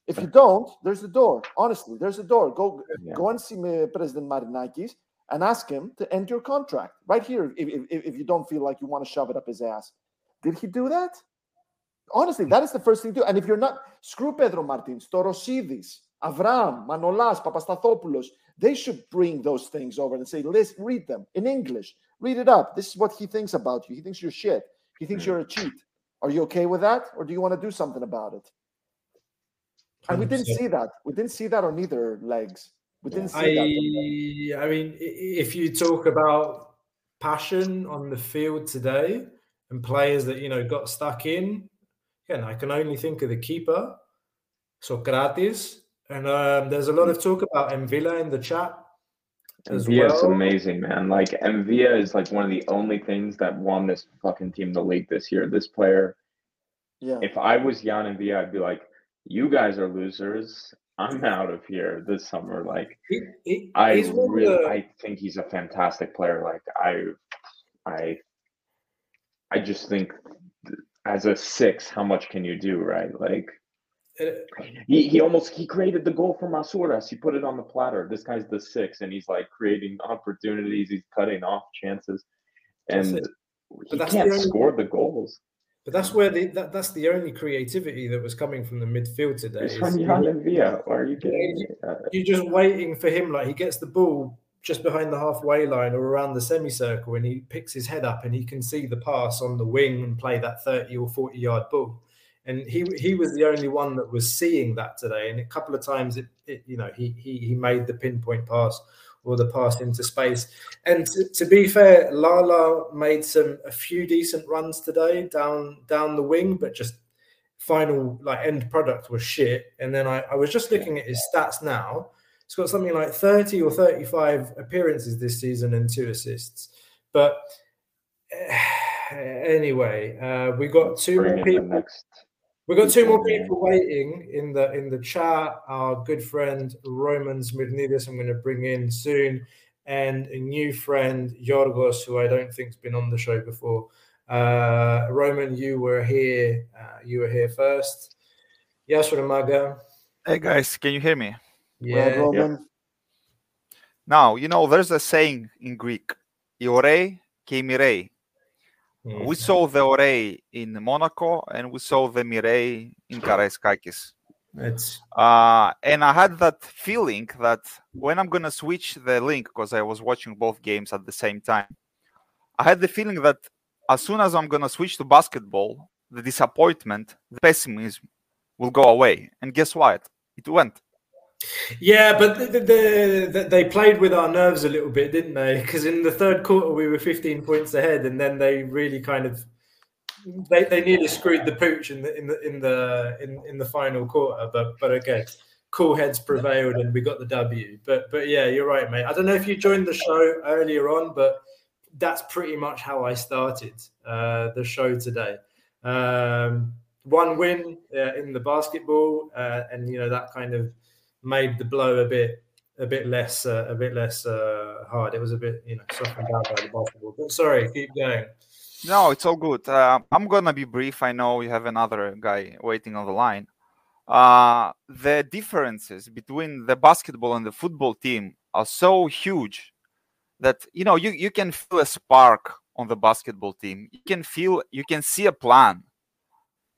If you don't, there's the door. Honestly, there's the door. Go Yeah. go and see me, President Marinakis and ask him to end your contract right here. If, if, if you don't feel like you want to shove it up his ass, did he do that? Honestly, that is the first thing to do. And if you're not, screw Pedro Martins, Torosidis, Avram, Manolas, Papastathopoulos, they should bring those things over and say, let's read them in English. Read it up. This is what he thinks about you. He thinks you're shit. He thinks Mm. you're a cheat. Are you okay with that? Or do you want to do something about it? And we didn't see that. We didn't see that on either legs. We didn't see that. I, I mean, if you talk about passion on the field today and players that you know got stuck in, again, I can only think of the keeper, Socrates, and um, there's a lot of talk about Mvila in the chat as Mvila is amazing, man. Like Mvila is like one of the only things that won this fucking team the league this year. This player, Yeah. if I was Jan Mvila, I'd be like, you guys are losers. I'm out of here this summer. Like He, he, I really the- I think he's a fantastic player. Like I I I just think as a six, how much can you do, right? Like he, he almost he created the goal for Masouras. He put it on the platter. This guy's the six, and he's like creating opportunities. He's cutting off chances, and he can't only- score the goals. But that's where the that, that's the only creativity that was coming from the midfield today. It's is you- Mvila. Why are you kidding me? Uh, You're just waiting for him. Like he gets the ball just behind the halfway line or around the semicircle, and he picks his head up and he can see the pass on the wing and play that 30 or 40 yard ball. And he he was the only one that was seeing that today. And a couple of times, it, it you know he he he made the pinpoint pass or the pass into space. And to, to be fair, Lala made some a few decent runs today down down the wing, but just final like end product was shit. And then I, I was just looking at his stats now. He's got something like 30 or 35 appearances this season and two assists. But anyway, uh, we got two bring more people. next. We got two more people waiting in the in the chat. Our good friend Roman Smirnidis, I'm going to bring in soon, and a new friend Yorgos, who I don't think's been on the show before. Uh, Roman, you were here. Uh, you were here first. Yes, Ramaga. Hey guys, can you hear me? Well, Yeah, Roman, Now, you know, there's a saying in Greek, Iore ke mirei. We saw the Ore in Monaco and we saw the Mirei in Karaiskakis. it's Uh, and I had that feeling that when I'm going to switch the link, because I was watching both games at the same time, I had the feeling that as soon as I'm going to switch to basketball, the disappointment, the pessimism will go away. And guess what? It went. Yeah, but the, the, the, they played with our nerves a little bit, didn't they? Because in the third quarter we were 15 points ahead, and then they really kind of they, they nearly screwed the pooch in the in the in the in, in the final quarter. But but okay, cool heads prevailed, and we got the W. But but yeah, you're right, mate. I don't know if you joined the show earlier on, but that's pretty much how I started uh, the show today. Um, one win uh, in the basketball, uh, and you know that kind of made the blow a bit a bit less uh, a bit less uh, hard. It was a bit you know softened out by the basketball. But sorry, keep going. No, it's all good. Uh, I'm gonna be brief. I know you have another guy waiting on the line. Uh, the differences between the basketball and the football team are so huge that you know you, you can feel a spark on the basketball team. You can feel you can see a plan.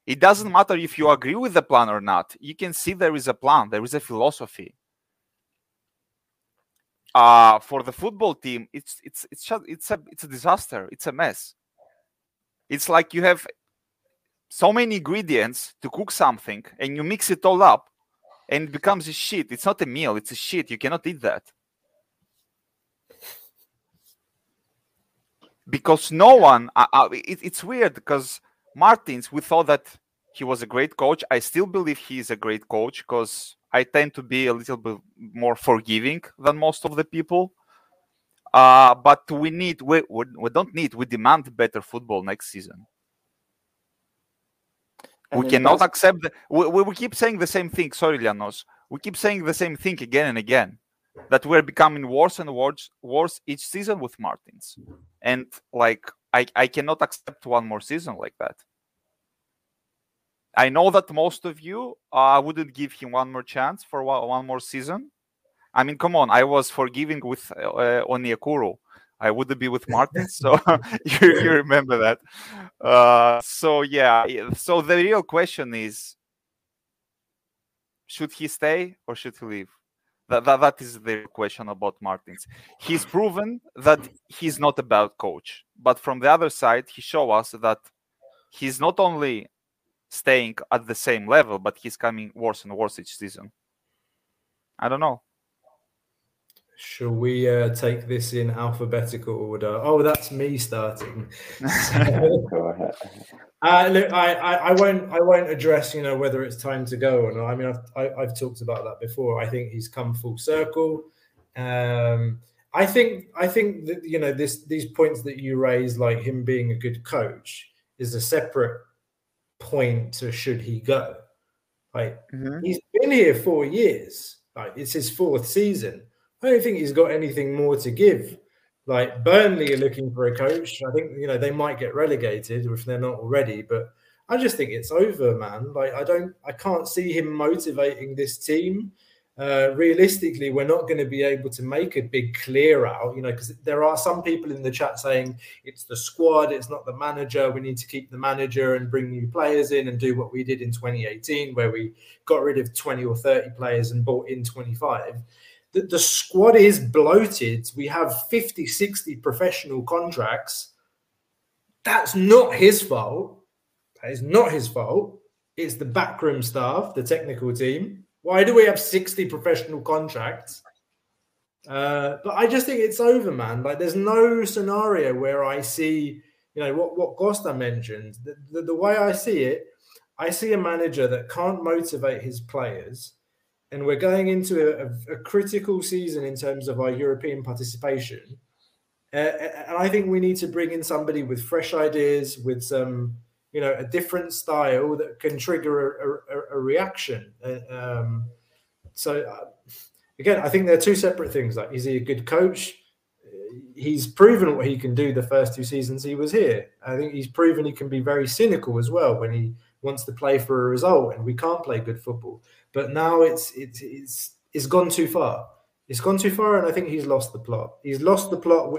It doesn't matter if you agree with the plan or not. You can see there is a plan, there is a philosophy. Uh, for the football team, it's it's it's just it's a it's a disaster. It's a mess. It's like you have so many ingredients to cook something and you mix it all up and it becomes a shit. It's not a meal, it's a shit. You cannot eat that. Because no one, uh, uh, it, it's weird because Martins, we thought that he was a great coach. I still believe he is a great coach because I tend to be a little bit more forgiving than most of the people. Uh, but we need we, we, we don't need we demand better football next season. And we cannot bas- accept. The, we, we we keep saying the same thing. Sorry, Lianos. We keep saying the same thing again and again. That we're becoming worse and worse, worse each season with Martins, and like I, I cannot accept one more season like that. I know that most of you uh, wouldn't give him one more chance for one, more season. I mean, come on, I was forgiving with uh, Onyekuru. I wouldn't be with Martin, so you, you remember that. Uh, so yeah, so the real question is: Should he stay or should he leave? That, that, that is the question about Martins. He's proven that he's not a bad coach, but from the other side, he showed us that he's not only staying at the same level, but he's coming worse and worse each season. I don't know. Shall we uh, take this in alphabetical order? Oh, that's me starting. Go. Uh, look, I, I, I won't I won't address you know whether it's time to go or not. I mean, I've I, I've talked about that before. I think he's come full circle. Um, I think I think that you know this these points that you raise, like him being a good coach, is a separate point to should he go. Like mm-hmm. he's been here four years. Like it's his fourth season. I don't think he's got anything more to give. Like Burnley are looking for a coach. I think you know they might get relegated if they're not already. But I just think it's over, man. Like I don't, I can't see him motivating this team. Uh, realistically, we're not going to be able to make a big clear out, you know, because there are some people in the chat saying it's the squad, it's not the manager. We need to keep the manager and bring new players in and do what we did in 2018, where we got rid of 20 or 30 players and bought in 25 the, the squad is bloated. We have 50, 60 professional contracts. That's not his fault. That is not his fault. It's the backroom staff, the technical team. Why do we have 60 professional contracts? Uh, but I just think it's over, man. Like, there's no scenario where I see, you know, what, what Costa mentioned. The, the, the way I see it, I see a manager that can't motivate his players and we're going into a, a, a, critical season in terms of our European participation. Uh, and I think we need to bring in somebody with fresh ideas, with some, you know, a different style that can trigger a, a, a reaction. Uh, um, so, uh, again, I think they're two separate things. Like, is he a good coach? He's proven what he can do the first two seasons he was here. I think he's proven he can be very cynical as well when he wants to play for a result, and we can't play good football. But now it's it's it's it's gone too far. It's gone too far, and I think he's lost the plot. He's lost the plot.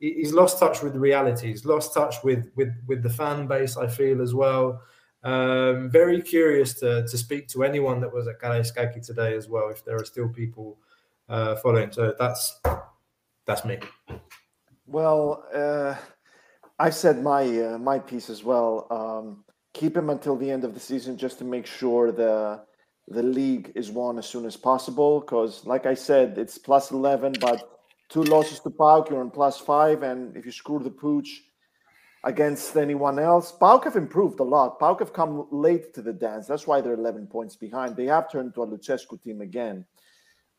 He's lost touch with reality. He's lost touch with with with the fan base. I feel as well. Um, very curious to to speak to anyone that was at Karaiskaki today as well. If there are still people uh, following, so that's that's me. Well, uh, I've said my uh, my piece as well. Um, keep him until the end of the season just to make sure the the league is won as soon as possible. Because, like I said, it's plus eleven, but two losses to PAOK, you're on plus five, and if you screw the pooch against anyone else, PAOK have improved a lot. PAOK have come late to the dance. That's why they're eleven points behind. They have turned to a Lucescu team again.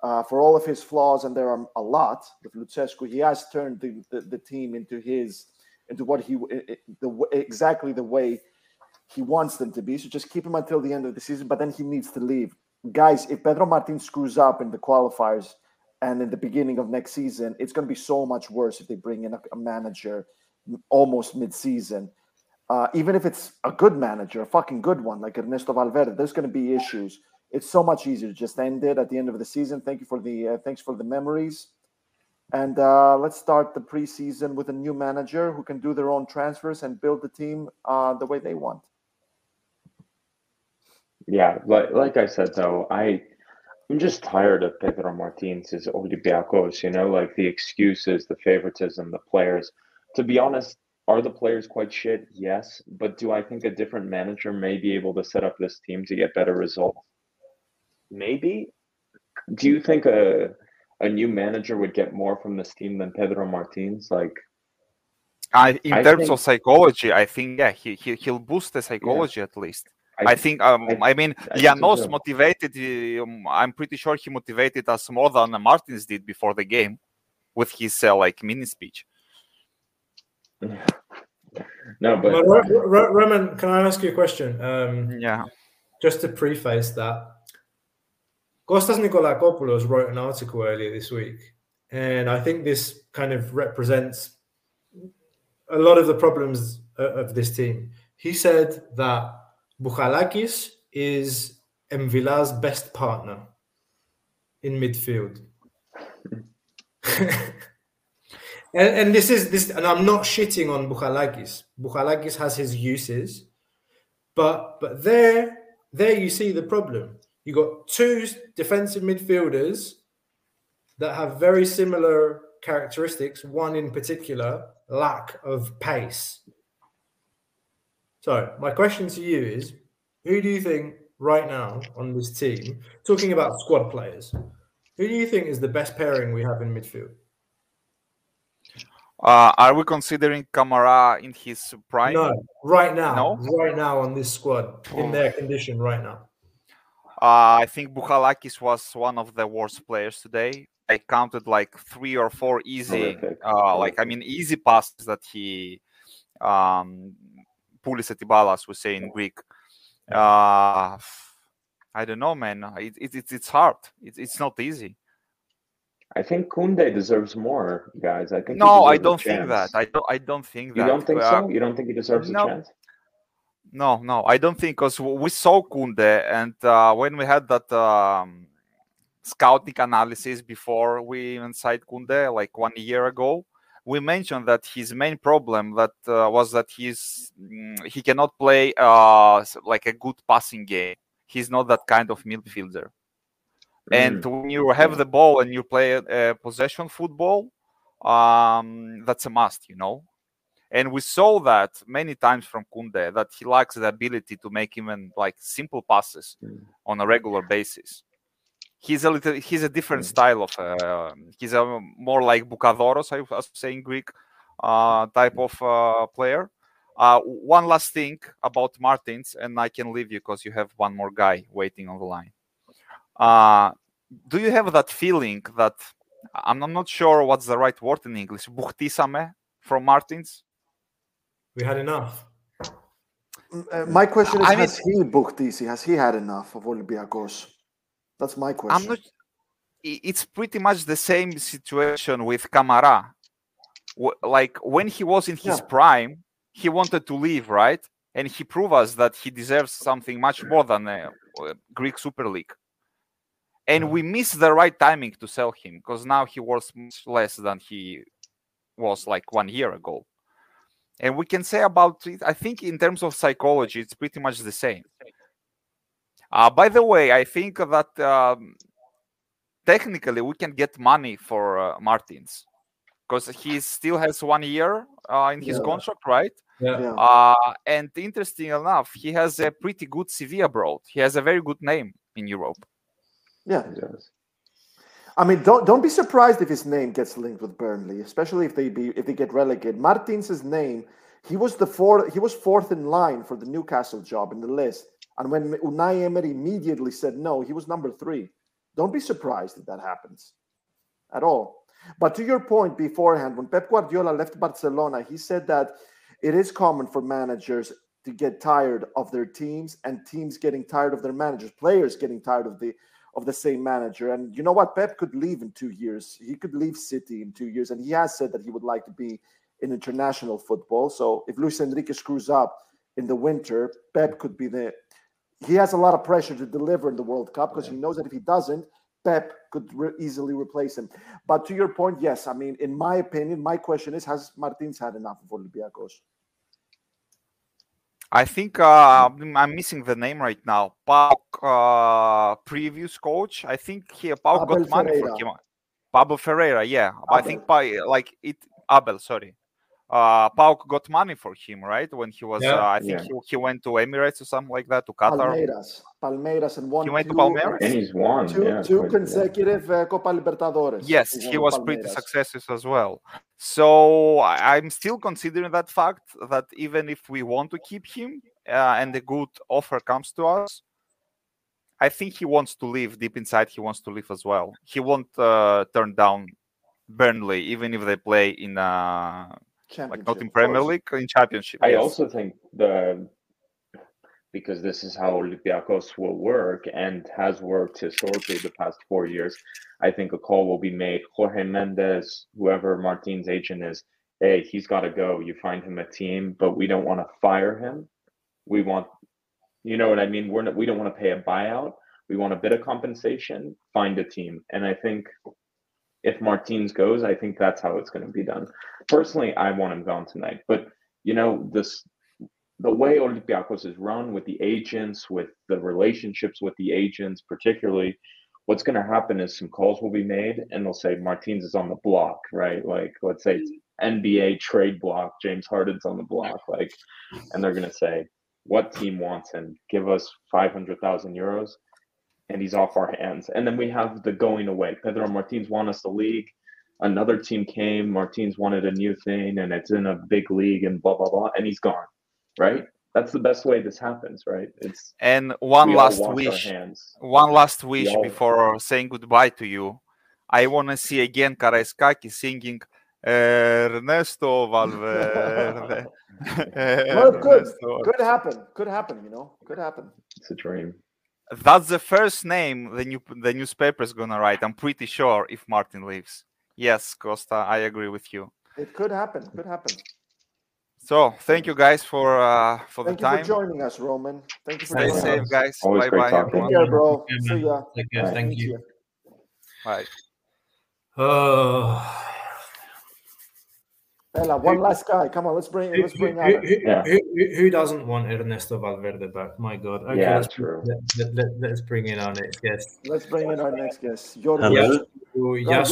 Uh, for all of his flaws, and there are a lot with Lucescu, he has turned the, the, the team into his into what he the exactly the way he wants them to be. So just keep him until the end of the season, but then he needs to leave. Guys, if Pedro Martin screws up in the qualifiers and in the beginning of next season, it's going to be so much worse if they bring in a, a manager almost mid-season. Uh, even if it's a good manager, a fucking good one like Ernesto Valverde, there's going to be issues. It's so much easier to just end it at the end of the season. Thank you for the uh, thanks for the memories. And uh, let's start the preseason with a new manager who can do their own transfers and build the team uh, the way they want. Yeah, like like I said though, I I'm just tired of Pedro Martinez's Olympiacos, you know, like the excuses, the favoritism, the players. To be honest, are the players quite shit? Yes, but do I think a different manager may be able to set up this team to get better results? Maybe. Do you think a a new manager would get more from this team than Pedro Martinez? Like I, in I terms think- of psychology, I think yeah, he, he he'll boost the psychology at least. I, think um, I, mean I think Janos motivated. Um, I'm pretty sure he motivated us more than Martins did before the game. with his uh, like mini speech. No, but Well, Ro- Ro- Roman, can I ask you a question? Um, Yeah. just to preface that, Kostas Nikolakopoulos wrote an article earlier this week, and I think this kind of represents a lot of the problems of this team. He said that Bouchalakis is Mvila's best partner in midfield. and, and this is this, and I'm not shitting on Bouchalakis. Bouchalakis has his uses, but but there there you see the problem. You got two defensive midfielders that have very similar characteristics. One in particular, lack of pace. So my question to you is: Who do you think right now on this team, talking about squad players, who do you think is the best pairing we have in midfield? Uh, are we considering Camara in his prime? No, right now, No? right now on this squad, in their condition, right now. Uh, I think Bouchalakis was one of the worst players today. I counted like three or four easy, uh, like I mean, easy passes that he, um, poulis etibalas, we say in Greek. Uh, I don't know, man. It, it, it's it's hard. It's it's not easy. I think Kunde deserves more, guys. I think No, I don't think that. I don't. I don't think that. You don't think Uh, so? You don't think he deserves no. a chance? No, no, I don't think because we saw Kunde, and uh, when we had that um, scouting analysis before we even signed Kunde, like one year ago, we mentioned that his main problem that uh, was that he's mm, he cannot play uh, like a good passing game. He's not that kind of midfielder. And when you have the ball and you play uh, possession football, um, that's a must, you know. And we saw that many times from Kunde that he lacks the ability to make even like simple passes on a regular basis. He's a little he's a different style of uh, he's a more like Bukadoros, I was saying Greek uh, type of uh, player. Uh, one last thing about Martins, and I can leave you because you have one more guy waiting on the line. Uh, do you have that feeling that I'm, I'm not sure what's the right word in English, buhtisame from Martins? We had enough. Uh, my question is: I mean- Has he booked DC? Has he had enough of Olympiacos? That's my question. I'm not. It's pretty much the same situation with Camara. Like when he was in his Yeah. prime, he wanted to leave, right? And he proved us that he deserves something much more than a, Greek Super League. And we missed the right timing to sell him because now he was much less than he was like one year ago. And we can say about it, I think in terms of psychology, it's pretty much the same. Uh, by the way, I think that um, technically we can get money for uh, Martins because he still has one year uh, in his Yeah. contract, right? Yeah. Yeah. Uh, and interesting enough, he has a pretty good CV abroad. He has a very good name in Europe. Yeah. He does. I mean, don't don't be surprised if his name gets linked with Burnley, especially if they be if they get relegated. Martins' name, he was the fourth he was fourth in line for the Newcastle job in the list. And when Unai Emery immediately said no, he was number three. Don't be surprised if that happens at all. But to your point beforehand, when Pep Guardiola left Barcelona, he said that it is common for managers to get tired of their teams and teams getting tired of their managers, players getting tired of the of the same manager. And you know what? Pep could leave in two years. He could leave City in two years. And he has said that he would like to be in international football. So if Luis Enrique screws up in the winter, Pep could be the. He has a lot of pressure to deliver in the World Cup because he knows that if he doesn't, Pep could re- easily replace him. But to your point, yes, I mean, in my opinion, my question is: Has Martins had enough of Olympiacos? I think uh, I'm missing the name right now. PAOK, uh, previous coach. I think he PAOK Abel got money Ferreira. for him. Pablo Ferreira, yeah. I think by like it Abel, sorry. Uh, PAOK got money for him, right? When he was, Yeah. uh, I think Yeah. he, he went to Emirates or something like that, to Qatar. Palmeiras, Palmeiras, and one. He went to Palmeiras? And he's won. Two, yeah, two quite- yeah. consecutive uh, Copa Libertadores. Yes, won he with was pretty successful as well. So I- I'm still considering that fact that even if we want to keep him uh, and a good offer comes to us, I think he wants to leave deep inside. He wants to leave as well. He won't uh, turn down Burnley, even if they play in uh, like not in Premier. League, in Championship. I yes. also think the because this is how Olympiacos will work and has worked historically the past four years. I think a call will be made. Jorge Mendes, whoever Martin's agent is, hey, he's got to go. You find him a team, but we don't want to fire him. We want, you know what I mean. We're not, we don't want to pay a buyout. We want a bit of compensation. Find a team, and I think if Martins goes, I think that's how it's going to be done. Personally, I want him gone tonight, but you know this the way Olympiacos is run with the agents, with the relationships with the agents, particularly, what's going to happen is some calls will be made and they'll say Martins is on the block, right? Like, let's say NBA trade block, James Harden's on the block, like, and they're going to say, what team wants him? Give us 500,000 euros and he's off our hands. And then we have the going away. Pedro Martins won us the league. Another team came, Martins wanted a new thing and it's in a big league and blah, blah, blah, and he's gone right? That's the best way this happens, right? It's And one we last wish, one last wish all- before saying goodbye to you. I want to see again Karaiskaki singing eh, Ernesto Valverde. Well, good. Could happen. Could happen. You know. Could happen. It's a dream. That's the first name the new the newspaper is gonna write. I'm pretty sure if Martin leaves. Yes, Costa, I agree with you. It could happen. Could happen. So thank you guys for uh, for Thank the you time. for joining us, Roman. Thank you for Stay joining safe, us. guys. Always bye bye. talking. Take care, bro. Yeah, See ya. Take care. Nice to Thank meet you. Bye. Oh. Ella, one last guy. Come on, let's bring Who, let's bring who- who- Yeah. who- who- who doesn't want Ernesto Valverde back? My God. Okay, Yeah, let's, true. Let, let, let, us bring in our next guest. Let's bring in our next guest. Yorgos. Hello. Yes,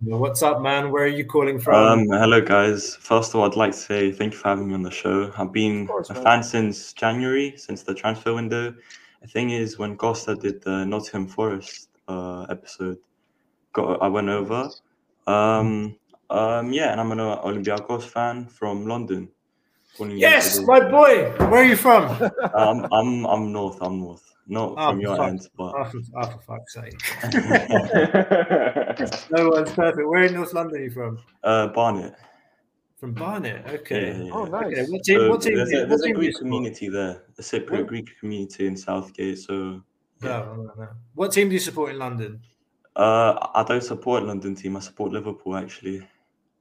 what's up, man? Where are you calling from? Um, hello, guys. First of all, I'd like to say thank you for having me on the show. I've been course, a man. fan since January, since the transfer window. The thing is, when Costa did the Nottingham Forest uh, episode, got I went over. Um, um, yeah, and I'm an Olympiacos fan from London. Yes, my boy. Where are you from? um, I'm I'm north. I'm north. Not Oh, from your fuck. end, but Oh, for, oh, for fuck's sake. no one's perfect. Where in North London are you from? uh, Barnet. From Barnet. Okay. yeah, yeah. Oh, nice. Okay. What team? So what team? there's a, there's a do you Greek support? community there, a Cypriot Where? Greek community in Southgate. So No, no, no. What team do you support in London? Uh, I don't support London team. I support Liverpool actually.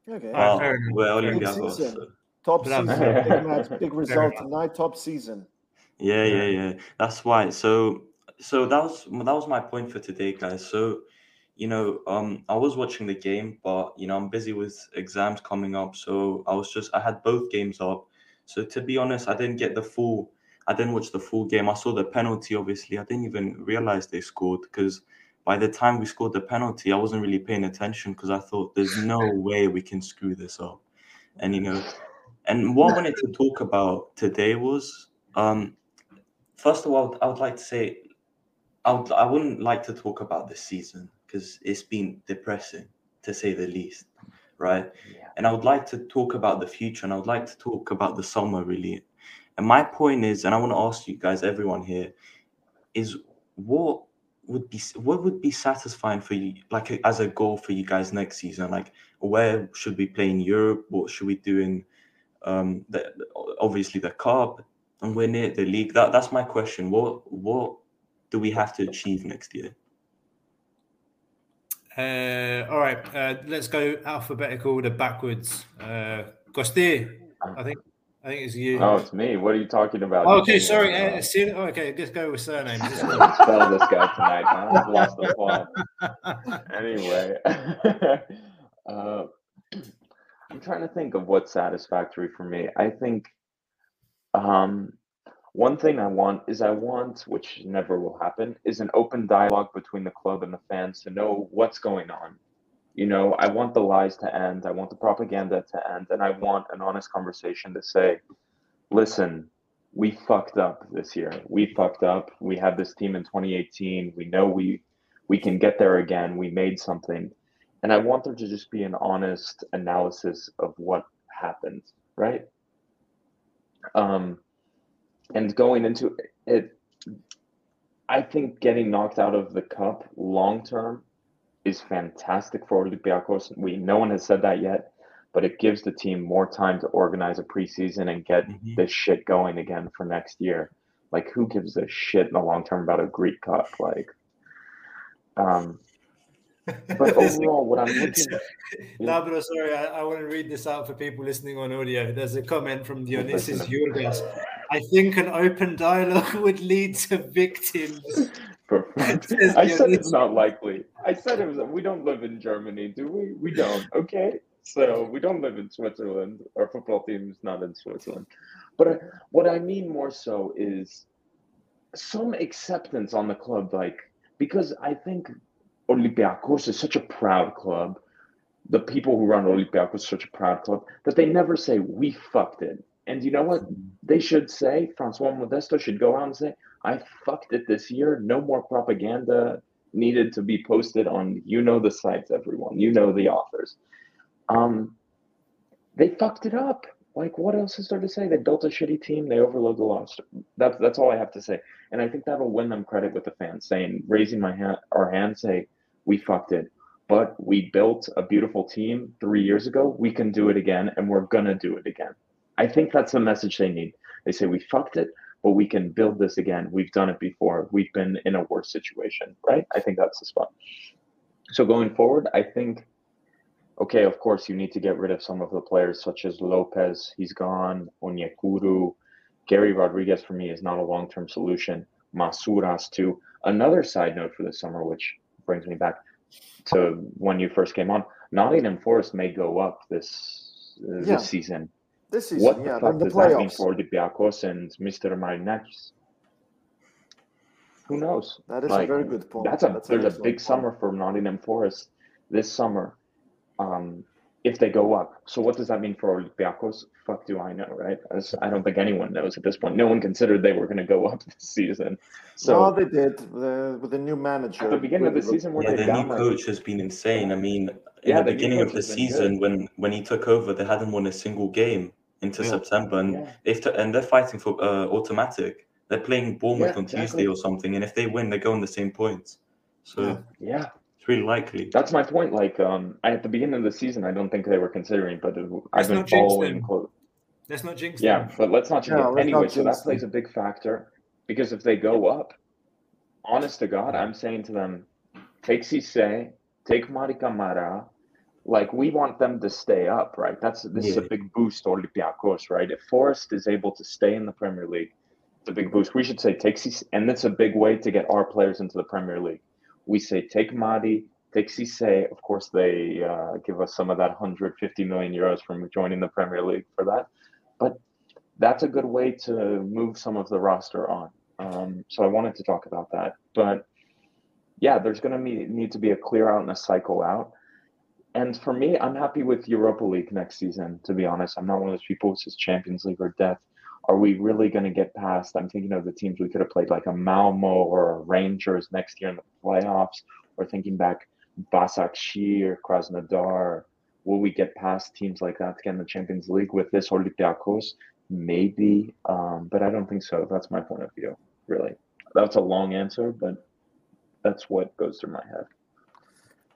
Okay. But fair enough, we're fair enough. Olympiacos. Season. so- Top season. Big match. Big result tonight. Top season. Yeah, yeah, yeah. That's why. So, so that was that was my point for today, guys. So, you know, um, I was watching the game, but you know, I'm busy with exams coming up, so I was just I had both games up. So to be honest, I didn't get the full. I didn't watch the full game. I saw the penalty. Obviously, I didn't even realize they scored because by the time we scored the penalty, I wasn't really paying attention because I thought there's no way we can screw this up. And you know, and what I wanted to talk about today was, um, first of all, I would like to say, I would, I wouldn't like to talk about this season because it's been depressing to say the least, right? And I would like to talk about the future, and I would like to talk about the summer really. And my point is, and I want to ask you guys, everyone here, is what would be what would be satisfying for you, like as a goal for you guys next season? Like, where should we play in Europe? What should we do in um, the, obviously the cup, and we're near the league. That that's my question. What what do we have to achieve next year? Uh, all right. Uh, let's go alphabetical order backwards. Uh, I think. I think it's you. Oh, it's me. What are you talking about? Oh, okay, sorry. Uh, Sil- oh, okay, let's go with surnames. This guy tonight. Huh? I've lost the plot. Anyway, uh, I'm trying to think of what's satisfactory for me. I think um, one thing I want is I want, which never will happen, is an open dialogue between the club and the fans to know what's going on. You know, I want the lies to end. I want the propaganda to end, and I want an honest conversation to say, listen, we fucked up this year. We fucked up. We had this team in 2018. We know we we can get there again. We made something. And I want there to just be an honest analysis of what happened, right? Um and going into it I think getting knocked out of the cup long term is fantastic for Olympiacos. We no one has said that yet, but it gives the team more time to organize a preseason and get Mhm. this shit going again for next year. Like, who gives a shit in the long term about a Greek Cup? Like, um, but overall, what I'm looking no, but sorry, I, I want to read this out for people listening on audio. There's a comment from Dionysus. Jurgas. I think an open dialogue would lead to victims. I said it's not likely. I said it was. We don't live in Germany, do we? We don't. Okay, so we don't live in Switzerland. Our football team is not in Switzerland. But uh, what I mean more so is some acceptance on the club, like because I think Olympiacos is such a proud club. The people who run Olympiacos is such a proud club that they never say we fucked it. And you know what? Mm-hmm. They should say Francois Modesto should go out and say I fucked it this year. No more propaganda needed to be posted on you know the sites, everyone. You know the authors. Um, they fucked it up. Like what else is there to say? They built a shitty team. They overload the loss. That's that's all I have to say. And I think that'll win them credit with the fans, saying raising my hand, our hand, say we fucked it, but we built a beautiful team three years ago. We can do it again, and we're gonna do it again. I think that's the message they need. They say we fucked it, but we can build this again. We've done it before. We've been in a worse situation, right? I think that's the spot. So going forward, I think, okay, of course, you need to get rid of some of the players such as Lopes. He's gone. Onyekuru. Garry Rodrigues for me is not a long-term solution. Masouras too. Another side note for the summer, which brings me back to when you first came on. Nottingham Forest may go up this uh, Yeah. this season. This season, What yeah, the fuck in the does that mean playoffs. for Olympiacos and Mr. Marinakis? Who knows? That is a very good point. That's a That's there's a excellent big point. summer for Nottingham Forest this summer. Um, if they go up, so what does that mean for Olympiacos? Fuck, do I know, right? As- I don't think anyone knows at this point. No one considered they were going to go up this season. So no, they did the, with the new manager. At the beginning of the season, were Yeah, they the new like coach has been insane. I mean, in Yeah, the the beginning of the season, when when he took over, they hadn't won a single game into Yeah. September, and Yeah. they've t- and they're fighting for uh, automatic. They're playing Bournemouth Yeah, on exactly. Tuesday or something, and if they win, they go on the same points. So Yeah. Yeah. it's really likely. That's my point. Like, um, at the beginning of the season, I don't think they were considering, but it- I've been jinx following them. close. Let's not jinx Yeah, them. but let's not Yeah, forget. let's not anyway, so that plays a big factor because if they go up, honest to God, I'm saying to them, take Cisse, take Mady Camara. Like we want them to stay up, right? That's this is a big boost to Olympiacos, right? If Forest is able to stay in the Premier League, it's a big boost. We should say take and that's a big way to get our players into the Premier League. We say take Madi, take Cisse. Of course, they uh, give us some of that 150 million euros from joining the Premier League for that, but that's a good way to move some of the roster on. Um, so I wanted to talk about that. But yeah, there's going to be, need to be a clear out and a cycle out. And for me, I'm happy with Europa League next season, to be honest. I'm not one of those people who says Champions League or death. Are we really going to get past? I'm thinking of the teams we could have played, like a Malmo or a Rangers next year in the playoffs, or thinking back Basaksehir, Krasnodar. Will we get past teams like that to get in the Champions League with this Olympiacos? Maybe, um, but I don't think so. That's my point of view, really. That's a long answer, but that's what goes through my head.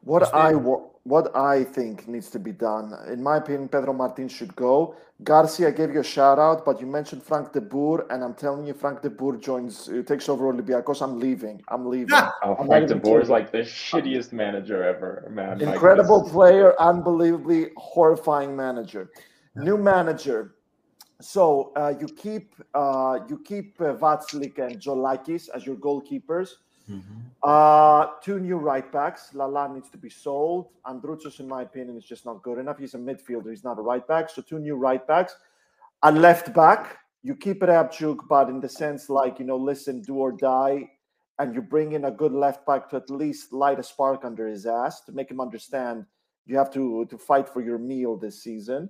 What I wa- what I think needs to be done, in my opinion, Pedro Martin should go. Garcia gave you a shout out, but you mentioned Frank de Boer, and I'm telling you, Frank de Boer joins, uh, takes over Olympiacos. I'm leaving. I'm leaving. Oh, I'm Frank de Boer is like the shittiest manager ever, man. Incredible player, unbelievably horrifying manager. New manager. So uh, you keep uh, you keep uh, Vaclík and Tzolakis as your goalkeepers. Uh, two new right backs. Lala needs to be sold. Andruchos, in my opinion, is just not good enough. He's a midfielder. He's not a right back. So two new right backs. A left back. You keep Reabciuk, but in the sense like you know, listen, do or die, and you bring in a good left back to at least light a spark under his ass to make him understand you have to to fight for your meal this season.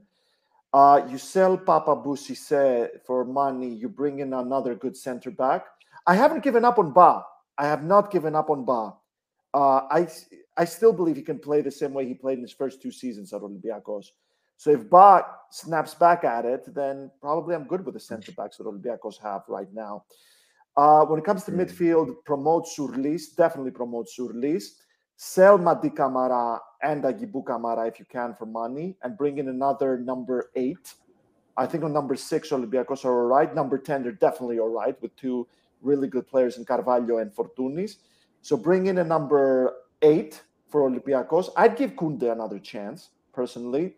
Uh, you sell Pape Abou Cisse for money. You bring in another good center back. I haven't given up on Ba. I have not given up on Ba. Uh, I I still believe he can play the same way he played in his first two seasons at Olympiacos. So if Ba snaps back at it, then probably I'm good with the center backs that Olympiacos have right now. Uh, when it comes to midfield, promote Sourlis, definitely promote Sourlis. sell Mady Camara and Aguibou Camara if you can for money, and bring in another number eight. I think on number six, Olympiacos are all right. Number 10, they're definitely all right with two really good players in Carvalho and Fortounis. So bring in a number eight for Olympiacos. I'd give Kunde another chance, personally.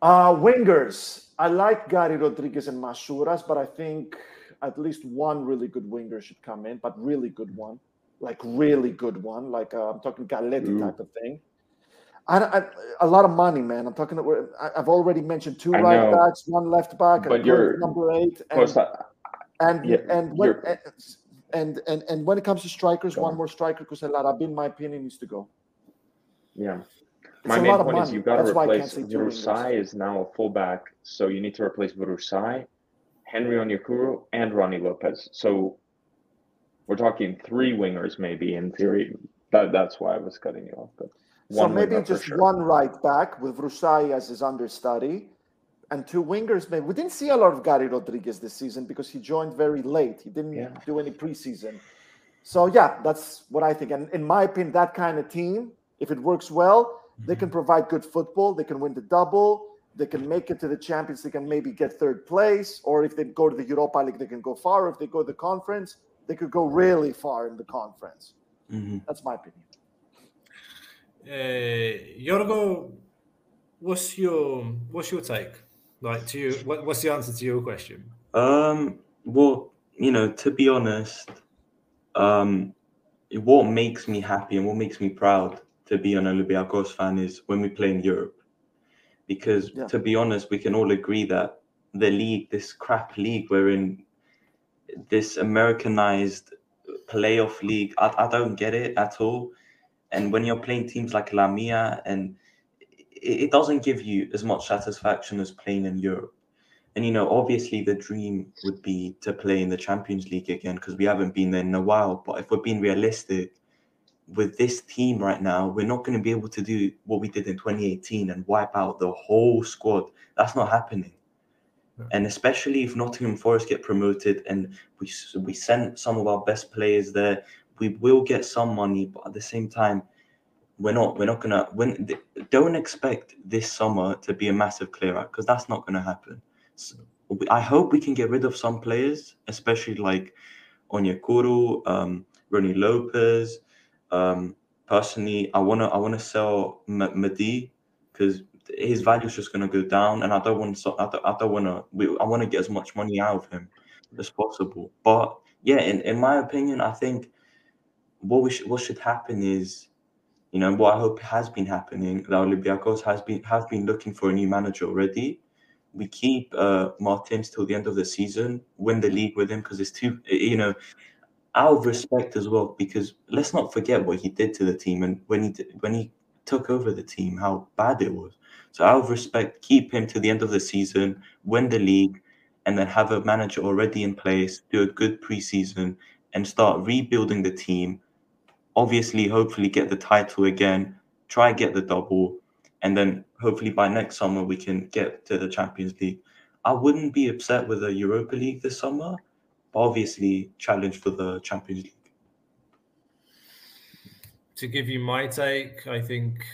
Uh, wingers. I like Garry Rodrigues and Masouras, but I think at least one really good winger should come in, but really good one, like really good one, like uh, I'm talking Galetti type of thing. I, I, a lot of money, man. I'm talking. I've already mentioned two I right know, backs, one left back, but and you're- number eight, and and yeah, and when and, and and when it comes to strikers, Go one on. more striker because El Arabi, in my opinion, needs to go. Yeah. It's My main point is you've got to That's why replace two is now a fullback, so you need to replace Vrousai, Henry Onyekuru, and Rony Lopes. So we're talking three wingers maybe in theory. That that's why I was cutting you off. But So maybe just sure. one right back with Vrousai as his understudy, and two wingers. Maybe we didn't see a lot of Garry Rodrigues this season because he joined very late. He didn't Yeah. do any preseason. So yeah, that's what I think. And in my opinion, that kind of team, if it works well, they Mm-hmm. can provide good football. They can win the double. They can make it to the Champions. They can maybe get third place, or if they go to the Europa League, they can go far. Or if they go to the conference, they could go really far in the conference. That's my opinion. Uh, Yorgo, what's your what's your take? Like to you, what, what's the answer to your question? Um, well, you know, to be honest, um, what makes me happy and what makes me proud to be an Olympiacos fan is when we play in Europe. Because Yeah. to be honest, we can all agree that the league, this crap league, we're in this Americanized playoff league, I, I don't get it at all. And when you're playing teams like Lamia, and it, doesn't give you as much satisfaction as playing in Europe. And you know, obviously, the dream would be to play in the Champions League again because we haven't been there in a while. But if we're being realistic, with this team right now, we're not going to be able to do what we did in 2018 and wipe out the whole squad. That's not happening. And especially if Nottingham Forest get promoted and we we send some of our best players there, we will get some money. But at the same time, we're not we're not gonna when don't expect this summer to be a massive clear out because that's not gonna happen. So I hope we can get rid of some players, especially like Onyekuru, um, Rony Lopes. Um, personally, I wanna I wanna sell M- Madi because his value is just gonna go down, and I don't want so I don't, I don't wanna we, I want to get as much money out of him as possible. But yeah, in, in my opinion, I think what we should what should happen is, you know, what I hope has been happening. That Olympiacos has been have been looking for a new manager already. We keep uh, Martins till the end of the season, win the league with him because it's too, you know, out of respect as well. Because let's not forget what he did to the team and when he did, when he took over the team, how bad it was. So out of respect, keep him to the end of the season, win the league, and then have a manager already in place, do a good preseason, and start rebuilding the team. Obviously, hopefully get the title again, try get the double, and then hopefully by next summer we can get to the Champions League. I wouldn't be upset with a Europa League this summer, but obviously challenge for the Champions League. To give you my take, I think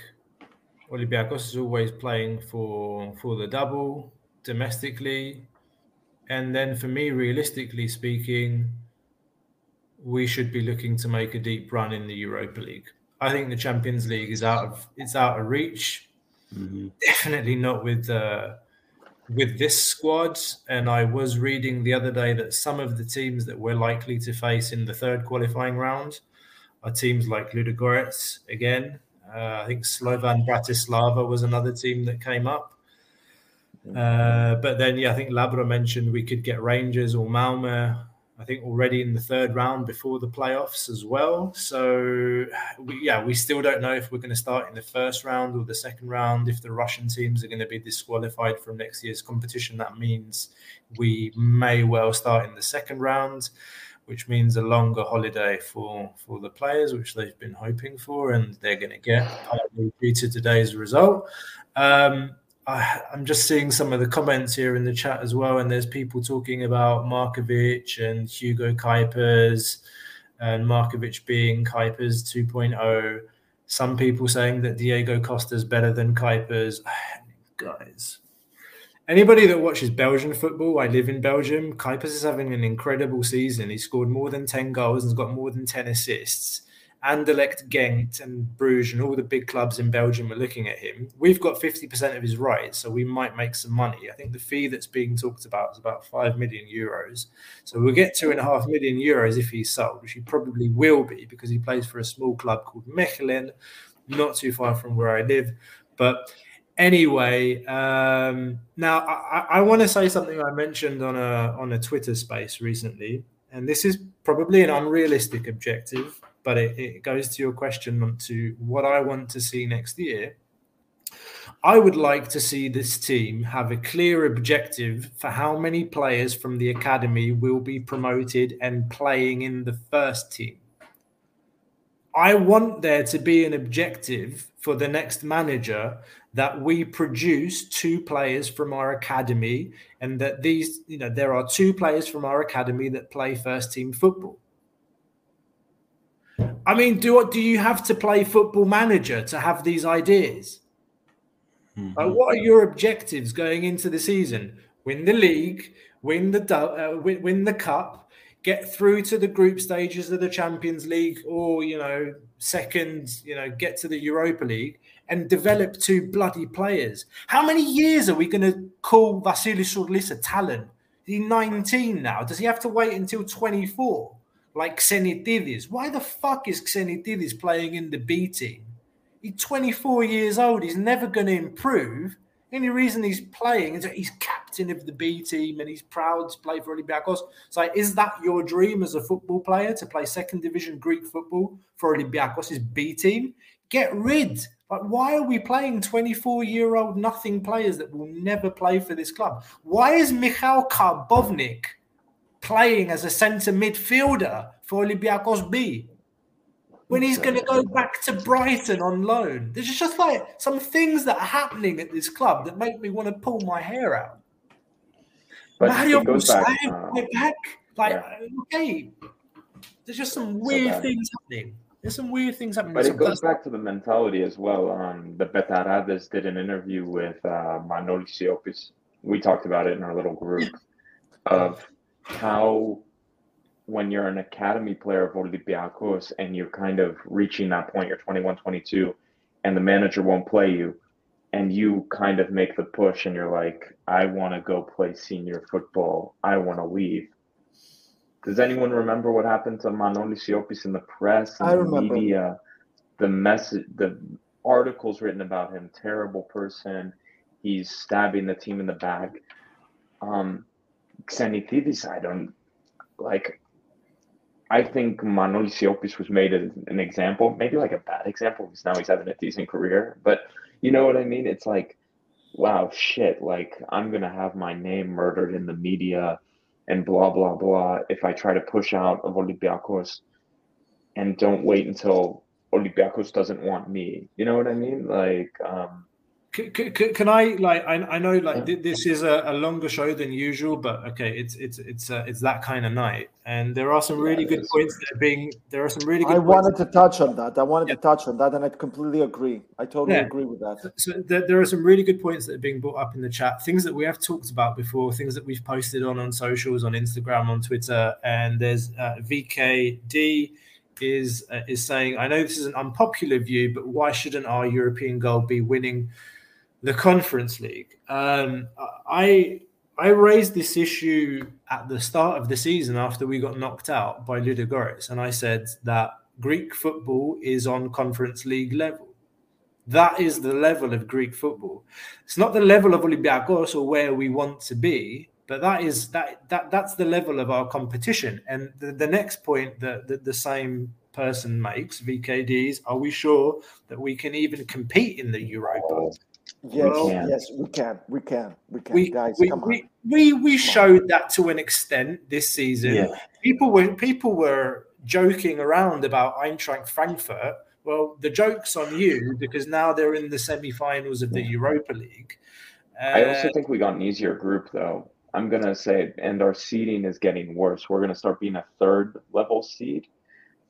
Olympiacos is always playing for for the double domestically, and then for me, realistically speaking, we should be looking to make a deep run in the Europa League. I think the Champions League is out of it's out of reach. Definitely not with uh, with this squad. And I was reading the other day that some of the teams that we're likely to face in the third qualifying round are teams like Ludogorets again. Uh, I think Slovan Bratislava was another team that came up. Uh, but then, yeah, I think Labra mentioned we could get Rangers or Malmo. I think already in the third round before the playoffs as well. So, we, yeah, we still don't know if we're going to start in the first round or the second round. If the Russian teams are going to be disqualified from next year's competition, that means we may well start in the second round, which means a longer holiday for for the players, which they've been hoping for, and they're going to get due to today's result. Um, I, I'm just seeing some of the comments here in the chat as well, and there's people talking about Markovic and Hugo Cuypers, and Markovic being Cuypers 2.0. Some people saying that Diego Costa's better than Cuypers. Guys, anybody that watches Belgian football, I live in Belgium. Cuypers is having an incredible season. He scored more than 10 goals and has got more than 10 assists. Anderlecht, Genk, and Bruges, and all the big clubs in Belgium are looking at him. We've got 50% of his rights, so we might make some money. I think the fee that's being talked about is about 5 million euros. So we'll get two and a half million euros if he's sold, which he probably will be because he plays for a small club called Mechelen, not too far from where I live. But anyway, um, now I, I want to say something I mentioned on a on a Twitter space recently, and this is probably an unrealistic objective but it, it goes to your question on to what I want to see next year. I would like to see this team have a clear objective for how many players from the academy will be promoted and playing in the first team. I want there to be an objective for the next manager that we produce two players from our academy and that these, you know, there are two players from our academy that play first team football. I mean, do what do you have to play football manager to have these ideas? Mm-hmm. Like, what are your objectives going into the season? Win the league, win the uh, win, win the cup, get through to the group stages of the Champions League, or you know, second, you know, get to the Europa League and develop two bloody players. How many years are we going to call Vasilis Sourlis a talent? He's 19 now. Does he have to wait until 24? Like Xenitidis. Why the fuck is Xenitidis playing in the B team? He's 24 years old. He's never going to improve. Any reason he's playing is that he's captain of the B team and he's proud to play for Olympiacos. So, is that your dream as a football player to play second division Greek football for Olympiacos' B team? Get rid. Like, why are we playing 24 year old nothing players that will never play for this club? Why is Michal Karbownik playing as a centre midfielder for Olympiacos B when he's going to go back to Brighton on loan. There's just like some things that are happening at this club that make me want to pull my hair out. But Mario back, uh, back, like yeah. okay, there's just some weird so things happening. There's some weird things happening. But it goes back to the mentality as well. Um, the Betarades did an interview with uh, Manolis Siopis. We talked about it in our little group of how when you're an academy player of Olympiacos and you're kind of reaching that point, you're 21, 22, and the manager won't play you, and you kind of make the push and you're like, I want to go play senior football. I want to leave. Does anyone remember what happened to Manolis Siopis in the press and I the remember. media? The message, the articles written about him, terrible person. He's stabbing the team in the back. Um, Xenitidis, I don't like. I think Manolis Siopis was made as an example, maybe like a bad example because now he's having a decent career. But you know what I mean? It's like, wow, shit. Like I'm gonna have my name murdered in the media and blah blah blah if I try to push out of Olympiacos and don't wait until Olympiacos doesn't want me. You know what I mean? Like, um, can, can, can, I like I, I know like th- this is a, a, longer show than usual, but okay, it's it's it's uh, it's that kind of night, and there are some really yeah, good points that are being there are some really good. I wanted to touch on that. I wanted yeah. to touch on that, and I completely agree. I totally yeah. agree with that. So, so there, there, are some really good points that are being brought up in the chat. Things that we have talked about before, things that we've posted on on socials, on Instagram, on Twitter, and there's uh, VKD is uh, is saying, I know this is an unpopular view, but why shouldn't our European goal be winning? The Conference League. Um, I I raised this issue at the start of the season after we got knocked out by Ludogorets, and I said that Greek football is on Conference League level. That is the level of Greek football. It's not the level of Olympiacos or where we want to be, but that is that that that's the level of our competition. And the, the next point that, that the same person makes, VKDs, are we sure that we can even compete in the Europa? Yes, well, yes, we can, we can, we can, we, guys. We, come we, on. we we showed that to an extent this season. Yeah. People were people were joking around about Eintracht Frankfurt. Well, the joke's on you because now they're in the semi-finals of the Europa League. Uh, I also think we got an easier group, though. I'm gonna say, and our seeding is getting worse. We're gonna start being a third level seed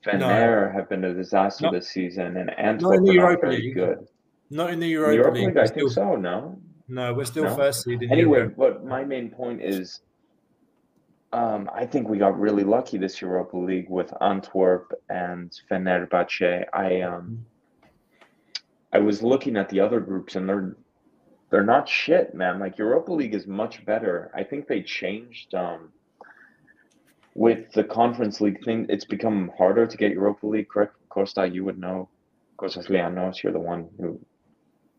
Fener have been a disaster this season, and Antwerp are not very League. good. Not in the In Europa, the Europa League. League, I We're think so. No. No, we're still No? first seed in Anyway, Europe. but my main point is, um, I think we got really lucky this Europa League with Antwerp and Fenerbahce. I um, I was looking at the other groups, and they're they're not shit, man. Like Europa League is much better. I think they changed um, with the Conference League thing. It's become harder to get Europa League. Correct, Costa? You would know. Costas Lianos, you're the one who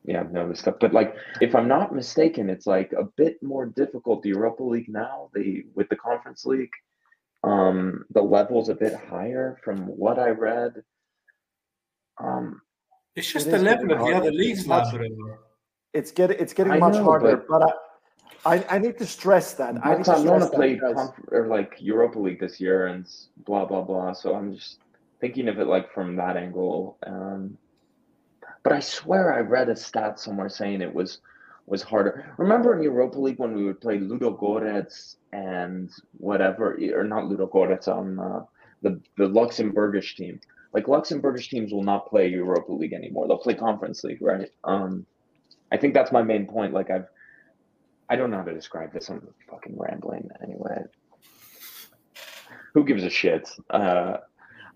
yeah, know this stuff. But like, if I'm not mistaken, it's like a bit more difficult. The Europa League now, the with the Conference League, um, the level's a bit higher from what I read. Um, It's just It the level getting of the other leagues, It's. It's getting it's getting I much know, harder, but- but, I, I I need to stress that. I need to Barcelona stress that, played guys. conf- or like Europa League this year and blah blah blah. So I'm just thinking of it like from that angle. Um, but I swear I read a stat somewhere saying it was was harder. Remember in Europa League when we would play Ludogorets and whatever, or not Ludogorets on uh, the the Luxembourgish team. Like Luxembourgish teams will not play Europa League anymore. They'll play Conference League, right? Um, I think that's my main point. Like I've I don't know how to describe this. I'm fucking rambling anyway. Who gives a shit? Uh,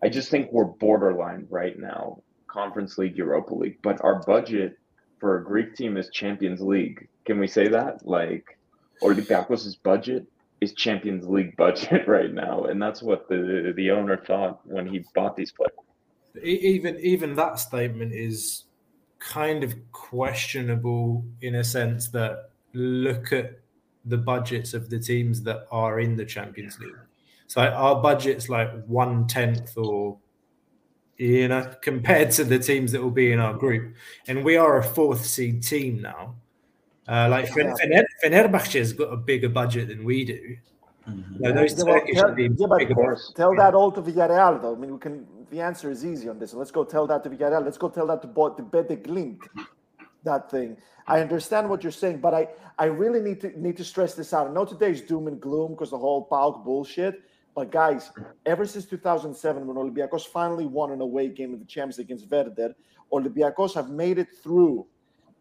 I just think we're borderline right now. Conference League, Europa League, but our budget for a Greek team is Champions League. Can we say that? Like Olympiakos' budget is Champions League budget right now, and that's what the the owner thought when he bought these players. Even even that statement is kind of questionable in a sense that look at the budgets of the teams that are in the Champions League. So our budget's like one tenth or you know compared to the teams that will be in our group, and we are a fourth seed team now. Uh, like Fener- Fener- Fenerbahce's got a bigger budget than we do. No, those Yeah, well, Turkish tell, teams, yeah, but bigger tell that all to Villarreal, though. I mean, we can. The answer is easy on this. Let's go tell that to Villarreal. Let's go tell that to, Bo- to Bodø/Glimt. That thing. I understand what you're saying, but I, I really need to need to stress this out. I know today's doom and gloom because the whole PAOK bullshit. But guys, ever since 2007, when Olympiacos finally won an away game in the Champions League against Werder, Olympiacos have made it through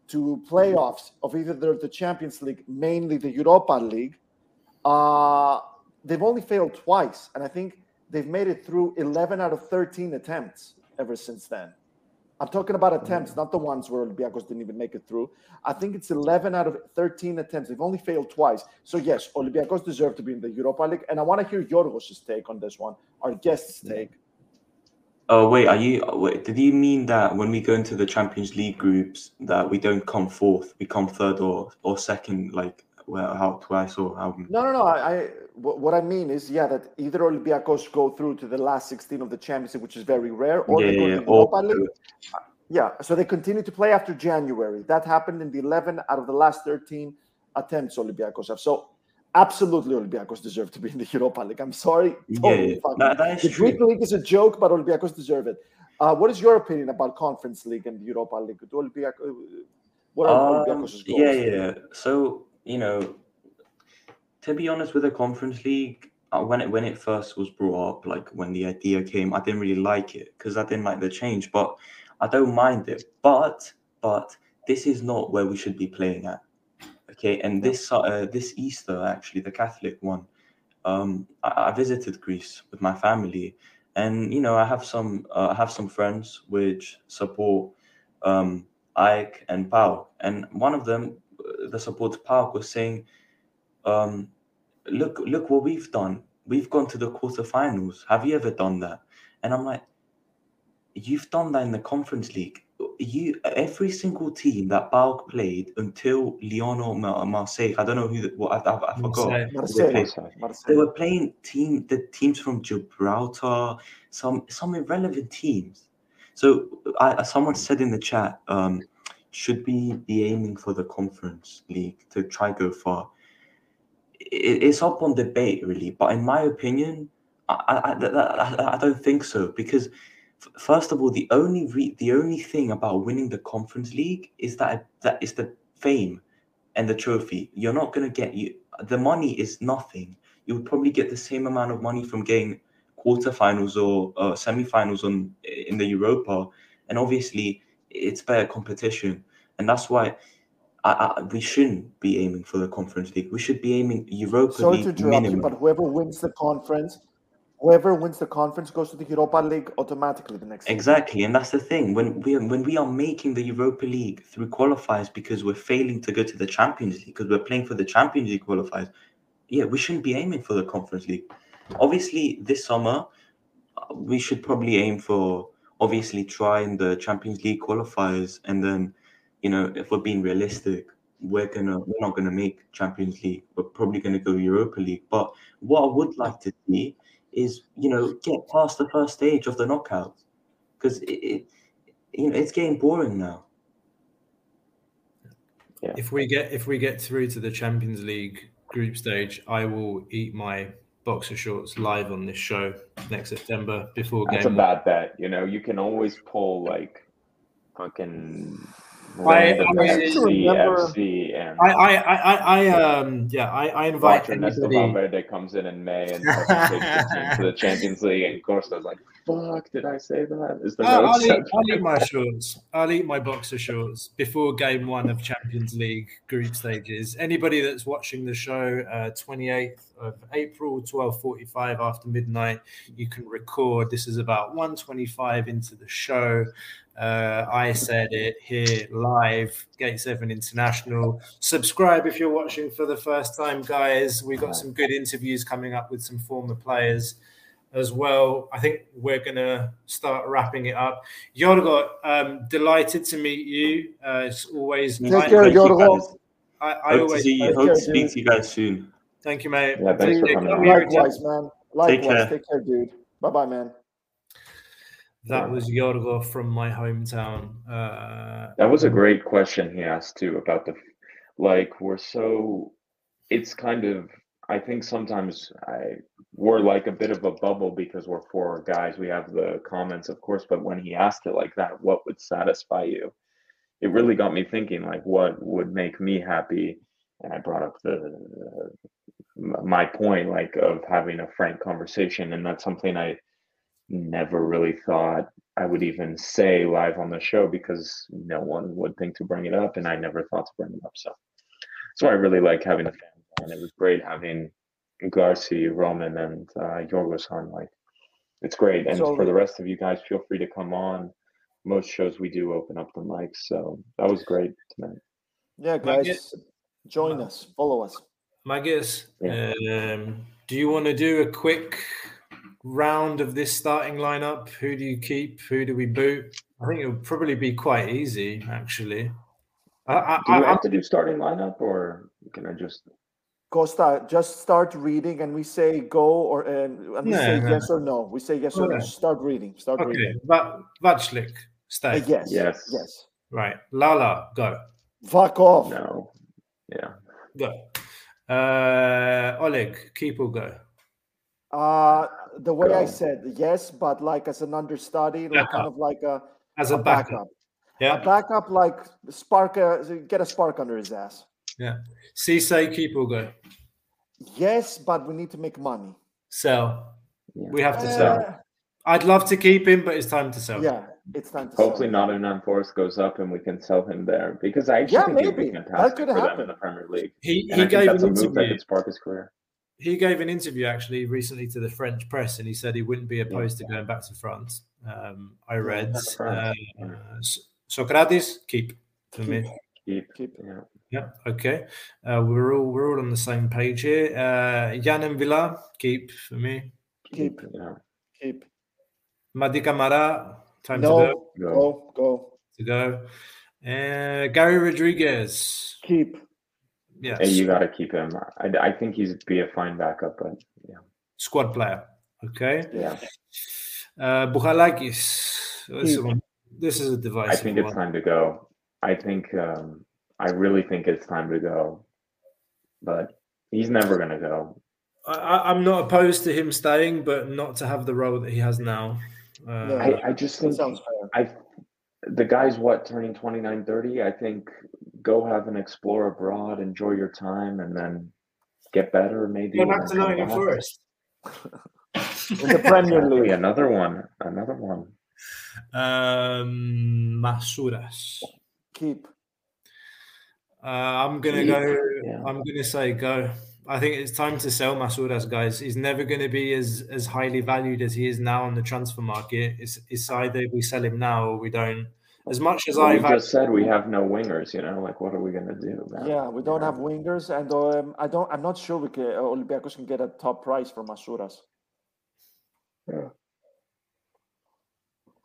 to playoffs of either the, the Champions League, mainly the Europa League. Uh, they've only failed twice, and I think they've made it through 11 out of 13 attempts ever since then. I'm talking about attempts, not the ones where Olympiacos didn't even make it through. I think it's 11 out of 13 attempts. They've only failed twice. So, yes, Olympiacos deserve to be in the Europa League. And I want to hear Yorgos' take on this one, our guest's take. Oh wait, are you? Wait, did you mean that when we go into the Champions League groups that we don't come fourth, we come third or or second, like well, how twice or how? No, no, no. I, I what I mean is, yeah, that either Olympiacos go through to the last 16 of the championship, which is very rare, or Yeah, they go yeah, to Europa League. Yeah, so they continue to play after January. That happened in the 11 out of the last 13 attempts Olympiacos have. So absolutely, Olympiacos deserve to be in the Europa League. I'm sorry. Totally yeah. fucking- That- the true. Greek League is a joke, but Olympiacos deserve it. Uh, what is your opinion about Conference League and Europa League? Do Olympiacos, what are Um, Olympiacos' goals? yeah, yeah. So you know, to be honest, with the Conference League, uh, when it when it first was brought up, like when the idea came, I didn't really like it because I didn't like the change. But I don't mind it. But but this is not where we should be playing at. Okay, and this uh, this Easter actually, the Catholic one, um, I, I visited Greece with my family, and you know I have some uh, I have some friends which support um, AEK and PAOK, and one of them, the supporter PAOK was saying, um, "Look, look what we've done. We've gone to the quarterfinals. Have you ever done that?" And I'm like, "You've done that in the Conference League. You every single team that PAOK played until Lyon or Mar- Marseille. I don't know who. The, what I, I, I forgot. Marseille. who they Marseille. played. Marseille. They were playing team the teams from Gibraltar, some some irrelevant teams. So I, someone said in the chat, um, should we be aiming for the conference league to try go far? It's up on debate really, but in my opinion, I I, I, I- don't think so because first of all, the only re- the only thing about winning the conference league is that that is the fame and the trophy. You're not gonna get you the money is nothing. You would probably get the same amount of money from getting quarterfinals or uh, semi-finals on in the Europa, and obviously it's better competition, and that's why. I, I, we shouldn't be aiming for the Conference League. We should be aiming Europa Sorry League to interrupt minimum. you, but whoever wins the conference, whoever wins the conference goes to the Europa League automatically the next season. Exactly, and that's the thing. When we are, when we are making the Europa League through qualifiers because we're failing to go to the Champions League because we're playing for the Champions League qualifiers, yeah, we shouldn't be aiming for the Conference League. Obviously, this summer uh, we should probably aim for obviously trying the Champions League qualifiers, and then you know if we're being realistic, we're gonna we're not gonna make Champions League. We're probably gonna go Europa League. But what I would like to see is you know get past the first stage of the knockout because it, it you know it's getting boring now. If we get if we get through to the Champions League group stage, I will eat my boxer shorts live on this show next September before That's a bad bet. You know, you can always pull like fucking random I- FC, remember- FC, and I, I, I, I, I um, yeah, I, I invite watch Ernesto anybody. Valverde comes in in May and takes the team to the Champions League, and Costa's like, "Fuck, did I say that?" Is the I'll, I'll, eat. I'll eat my shorts. I'll eat my boxer shorts before game one of Champions League group stages. Anybody that's watching the show, uh, 28th of April, 12:45 after midnight, you can record. This is about 1:25 into the show. Uh, I said it here live, Gate Seven International. Subscribe if you're watching for the first time, guys. We've got some good interviews coming up with some former players as well. I think we're going to start wrapping it up. Yorgo, um, delighted to meet you. Uh, it's always Take I- care, Yorgo. I, I Hope to see you. Take Hope care, to speak dude. to you guys soon. thank you, mate. Yeah, thanks for coming Likewise, man. Likewise. care. Take care, dude. Bye bye, man. That was Yorgo from my hometown. Uh, That was a great question he asked too about the like we're so it's kind of I think sometimes I we're like a bit of a bubble because we're four guys. We have the comments, of course, but when he asked it like that, what would satisfy you? It really got me thinking like what would make me happy. And I brought up the my point like of having a frank conversation and that's something I never really thought I would even say live on the show because no one would think to bring it up, and I never thought to bring it up. So that's why I really like having the fans on. It was great having Garci, Roman, and uh, Yorgos on. Like, it's great. And So- for the rest of you guys, feel free to come on. Most shows we do open up the mics, so that was great tonight. Yeah, Mike, guys, join us, follow us. Magus, Yeah. um, do you want to do a quick round of this starting lineup? Who do you keep? Who do we boot? I think it'll probably be quite easy, actually. I, I, Do you I, have to do starting lineup, or can I just? Costa, just start reading, and we say go or and, and we No, say no. yes or no. We say yes or no. Start reading. Start okay, reading. Va- Vaclík, stay. Uh, yes. Yes. Yes. Right. Lala, go. Fuck off. No. Yeah. Go. Uh, Oleg, keep or go. Uh the way I said yes, but like as an understudy, like kind of like a, As a a backup. A Yeah. backup, like spark, a, get a spark under his ass. Yeah. Cisse, keep or go. Yes, but we need to make money. Sell. Yeah. We have to sell. Uh, I'd love to keep him, but it's time to sell. yeah, it's time to. sell. Hopefully, Nottingham Forest goes up and we can sell him there because I actually Yeah, think it'd be maybe. That fantastic could for them in the Premier League. He, And he I think gave that's an a move that could spark his career. He gave an interview actually recently to the French press, and he said he wouldn't be opposed to going back to France. Um, I read. back France, Uh, S- Sokratis, keep for me. Keep, Keep. yeah. Yeah, okay. Uh, we're all we're all on the same page here. Uh, Yann Mvila, keep for me. Keep, yeah. keep. Madi Camara, time to No, go. go, go. To go. Uh, Garry Rodrigues, Keep. Yes, Hey, you got to keep him. I, I think he's be a fine backup, but yeah, squad player. Okay. yeah. Uh, Bouchalakis. This, one, this is a device. I think it's time to go. I think um, I really think it's time to go, but he's never gonna go. I, I- I'm not opposed to him staying, but not to have the role that he has now. Uh, I, I just think sounds fair. I the guy's what turning 29 30 I think go have an explore abroad enjoy your time and then get better maybe Go and back to then come Nottingham. Forest. the Premier Exactly, League. another one. Another one. Um, Masouras. Keep. Uh, I'm gonna Keep, go. yeah. I'm gonna say go. I think it's time to sell Masouras, guys. He's never going to be as as highly valued as he is now on the transfer market. It's it's either we sell him now or we don't. As much as Well, I we just said we have no wingers. You know, like what are we gonna do? Man? Yeah, we don't have wingers, and um, I don't. I'm not sure we can, uh, Olympiacos can get a top price for Masouras.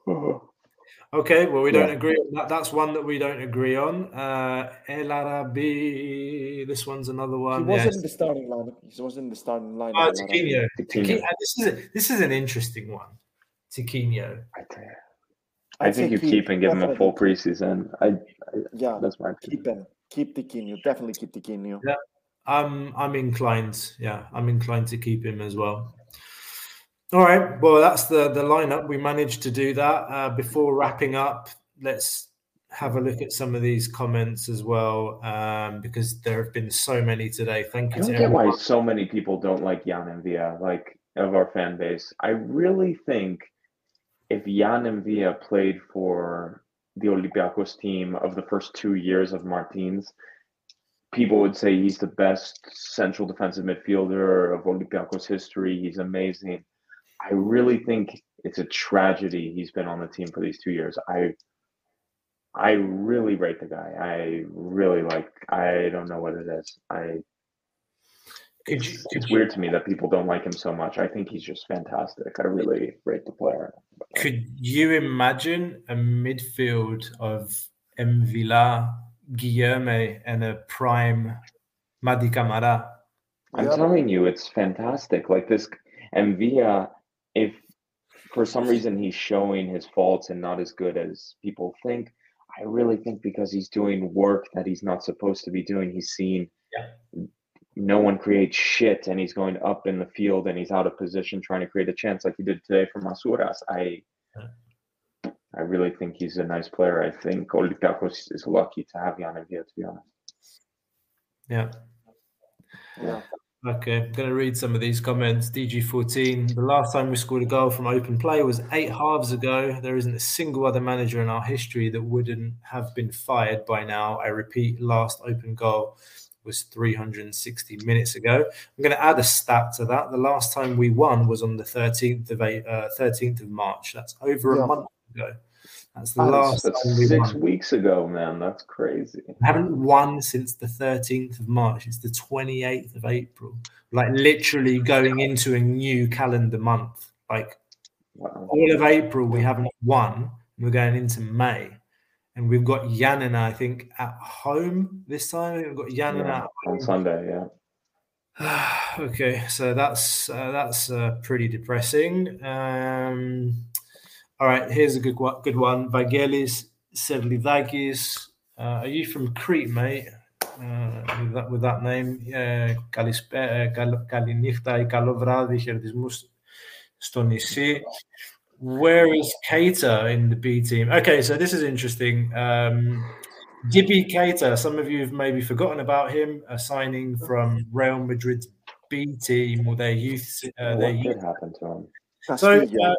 Okay, well, we don't Yeah. agree on that. That's one that we don't agree on. Uh, El Arabi, this one's another one. He wasn't yes. in the starting line. He wasn't in the starting line. Oh, Tiquinho. Tiquinho. Tiquinho. uh, This is a, this is an interesting one. Tiquinho. I think, I'd I think say you keep, keep and give him a full preseason. I, I Yeah, that's my keep him. Keep Tiquinho. Definitely keep Tiquinho. Yeah, I'm I'm inclined. Yeah, I'm inclined to keep him as well. All right. Well, that's the the lineup. We managed to do that. Uh, before wrapping up, let's have a look at some of these comments as well, um, because there have been so many today. Thank you to don't get why so many people don't like Yann Mvila, like of our fan base. I really think if Yann Mvila played for the Olympiacos team of the first two years of Martins, people would say he's the best central defensive midfielder of Olympiacos history. He's amazing. I really think it's a tragedy he's been on the team for these two years. I I really rate the guy. I really like I don't know what it is. I Could you, it's, could it's you, weird to me that people don't like him so much. I think he's just fantastic. I really rate the player. could you imagine a midfield of Mvila, Guilherme, and a prime Mady Camara? I'm Yep. telling you, it's fantastic. Like this, Mvila, if for some reason he's showing his faults and not as good as people think, I really think because he's doing work that he's not supposed to be doing. He's seen no one creates shit, and he's going up in the field and he's out of position trying to create a chance like he did today for Masouras. I. I really think he's a nice player. I think Olympiacos is lucky to have Yann here, to be honest. Yeah. Yeah. Okay, I'm going to read some of these comments. DG14, the last time we scored a goal from open play was eight halves ago. There isn't a single other manager in our history that wouldn't have been fired by now. I repeat, last open goal was 360 minutes ago. I'm going to add a stat to that. The last time we won was on the 13th of uh, 13th of March. That's over Yeah. a month ago. That's the is- last we six weeks ago, man. That's crazy. We haven't won since the 13th of March. It's the 28th of April. Like literally going into a new calendar month. Like Wow. all of April, we haven't won. We're going into May. And we've got Giannina, I think, at home this time. We've got Giannina Yeah, on. Sunday, yeah. okay, so that's uh, that's uh, pretty depressing. Um, all right, here's a good one. Good one. Vagelis Uh, are you from Crete, mate? Uh, with, that, with that name. Uh, καλησπέ, καλ, καληνύχτα ή Where is Keita in the B team? Okay, so this is interesting. Um, Dibby Keita, some of you have maybe forgotten about him, a signing from Real Madrid's B team or their youth. Uh, their what youth. happen to him? That's so, uh,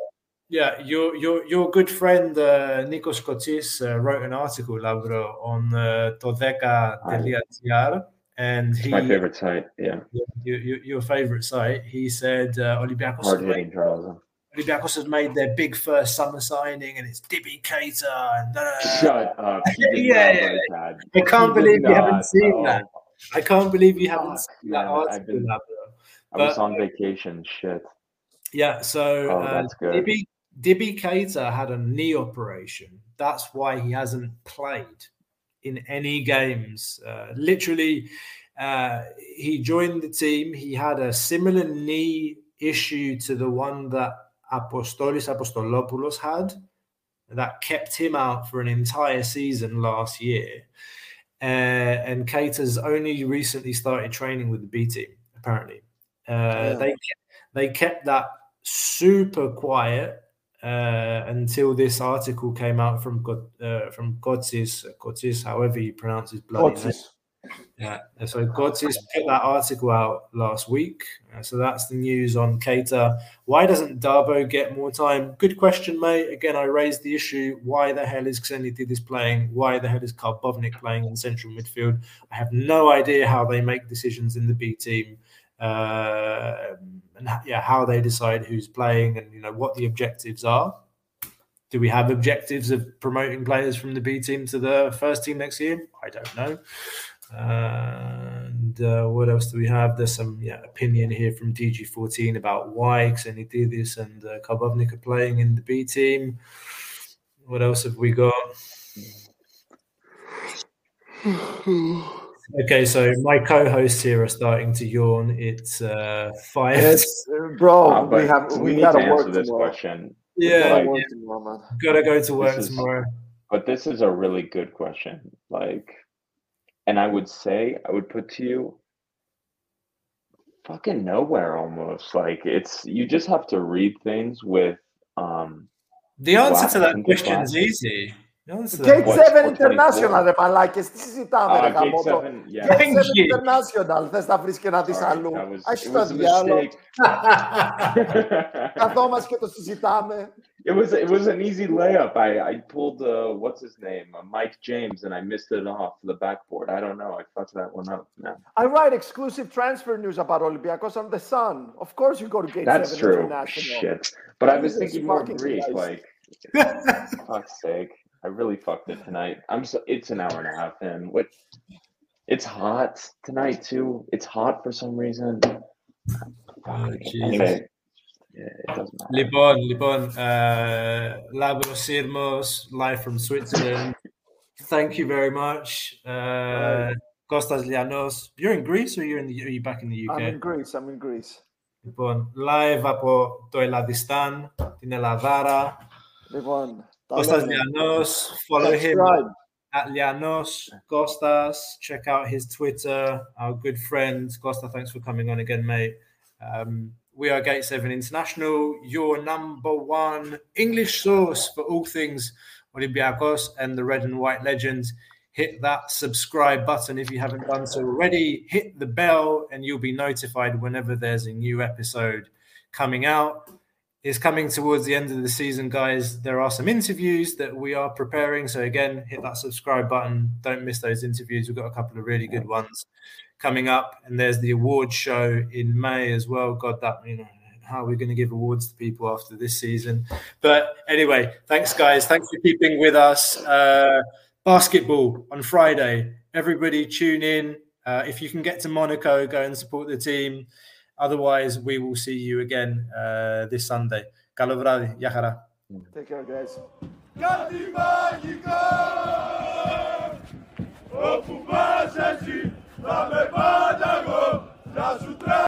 yeah, your your your good friend uh, Nikos Kotsis uh, wrote an article, Lauro, on uh, Todeka.gr, and he my favorite site. Yeah, your, your, your favorite site. He said uh, Olympiacos hard made hitting journalism. Olympiacos has made their big first summer signing, and it's Dibby Keita. And da, da, da. Shut up. Yeah, yeah. I can't He believe you haven't not. seen Oh, that. I can't believe you haven't fuck, seen that man. I've article. been-. I was But- on vacation. Shit. Yeah, so Oh, uh, that's good. Dibby, Dibby Keita had a knee operation. That's why he hasn't played in any games. Uh, literally, uh, he joined the team. He had a similar knee issue to the one that Apostolis Apostolopoulos had that kept him out for an entire season last year. Uh, and Keita's only recently started training with the B team, apparently. Uh, Yeah. They they kept that super quiet uh, until this article came out from Kot- uh, from Kotsis, Kotsis, however you pronounce his bloody name. Yeah, so Kotsis put that article out last week. Uh, so that's the news on Keita. Why doesn't Darbo get more time? Good question, mate. Again, I raised the issue. Why the hell is Xenitidis playing? Why the hell is Karbownik playing in central midfield? I have no idea how they make decisions in the B team. Uh, and yeah, how they decide who's playing and you know what the objectives are. Do we have objectives of promoting players from the B team to the first team next year? I don't know. And uh, what else do we have? There's some yeah, opinion here from DG14 about why Xenitidis and uh, Karbownik are playing in the B team. What else have we got? Okay, so my co-hosts here are starting to yawn. It's uh, five. Yes, bro. Uh, we have we we need gotta to work this tomorrow. question. Yeah, Like, Work tomorrow, man. gotta go to work This is- tomorrow. But this is a really good question. Like, and I would say, I would put to you, fucking nowhere almost. Like, it's, you just have to read things with, um, The answer to that question is easy. The answer to Gate that- What, 7 what International, 24? ρε μαλάκες, τι συζητάμε, Ah, ρε Gate γαμώτο. 7, yeah. Gate Thank 7 you. International, θες να βρεις και να δεις Sorry, αλλού. that was, Ας it το was a διάλο. mistake. Καθόμαστε και το συζητάμε. It was it was an easy layup. I I pulled uh what's his name uh, Mike James and I missed it off the backboard. I don't know. I fucked that one up. Man. I write exclusive transfer news about Olympiacos on The Sun. Of course you go to Gate That's 7 true. International. Shit. But I was Jesus thinking more fucking Greek. Christ. Like, fuck's sake. I really fucked it tonight. I'm so. It's an hour and a half in. What? It's hot tonight too. It's hot for some reason. Oh, anyway, Jesus. yeah, it doesn't matter. Λοιπόν, λοιπόν, uh, Labros Sirmos, live from Switzerland. Thank you very much. Uh, Kostas Lianos, you're in Greece or you're in the, are you back in the UK? I'm in Greece, I'm in Greece. Λοιπόν, live από το Ελλαδιστάν, την Ελλαδάρα. Λοιπόν, Costas Lianos, follow him at Lianos Costas. Check out his Twitter. Our good friend Costa, thanks for coming on again, mate. Um, we are Gate 7 International, your number one English source for all things Olympiacos and the red and white legends. Hit that subscribe button if you haven't done so already. Hit the bell, and you'll be notified whenever there's a new episode coming out is coming towards the end of the season, guys. There are some interviews that we are preparing. So again, hit that subscribe button. Don't miss those interviews. We've got a couple of really good ones coming up, and there's the award show in May as well. God, that you know how are we going to give awards to people after this season? But anyway, thanks, guys. Thanks for keeping with us. Uh, basketball on Friday. Everybody tune in. Uh, if you can get to Monaco, go and support the team. Otherwise, we will see you again uh, this Sunday. Kalovradi, Yahara. Take care, guys. Sutra.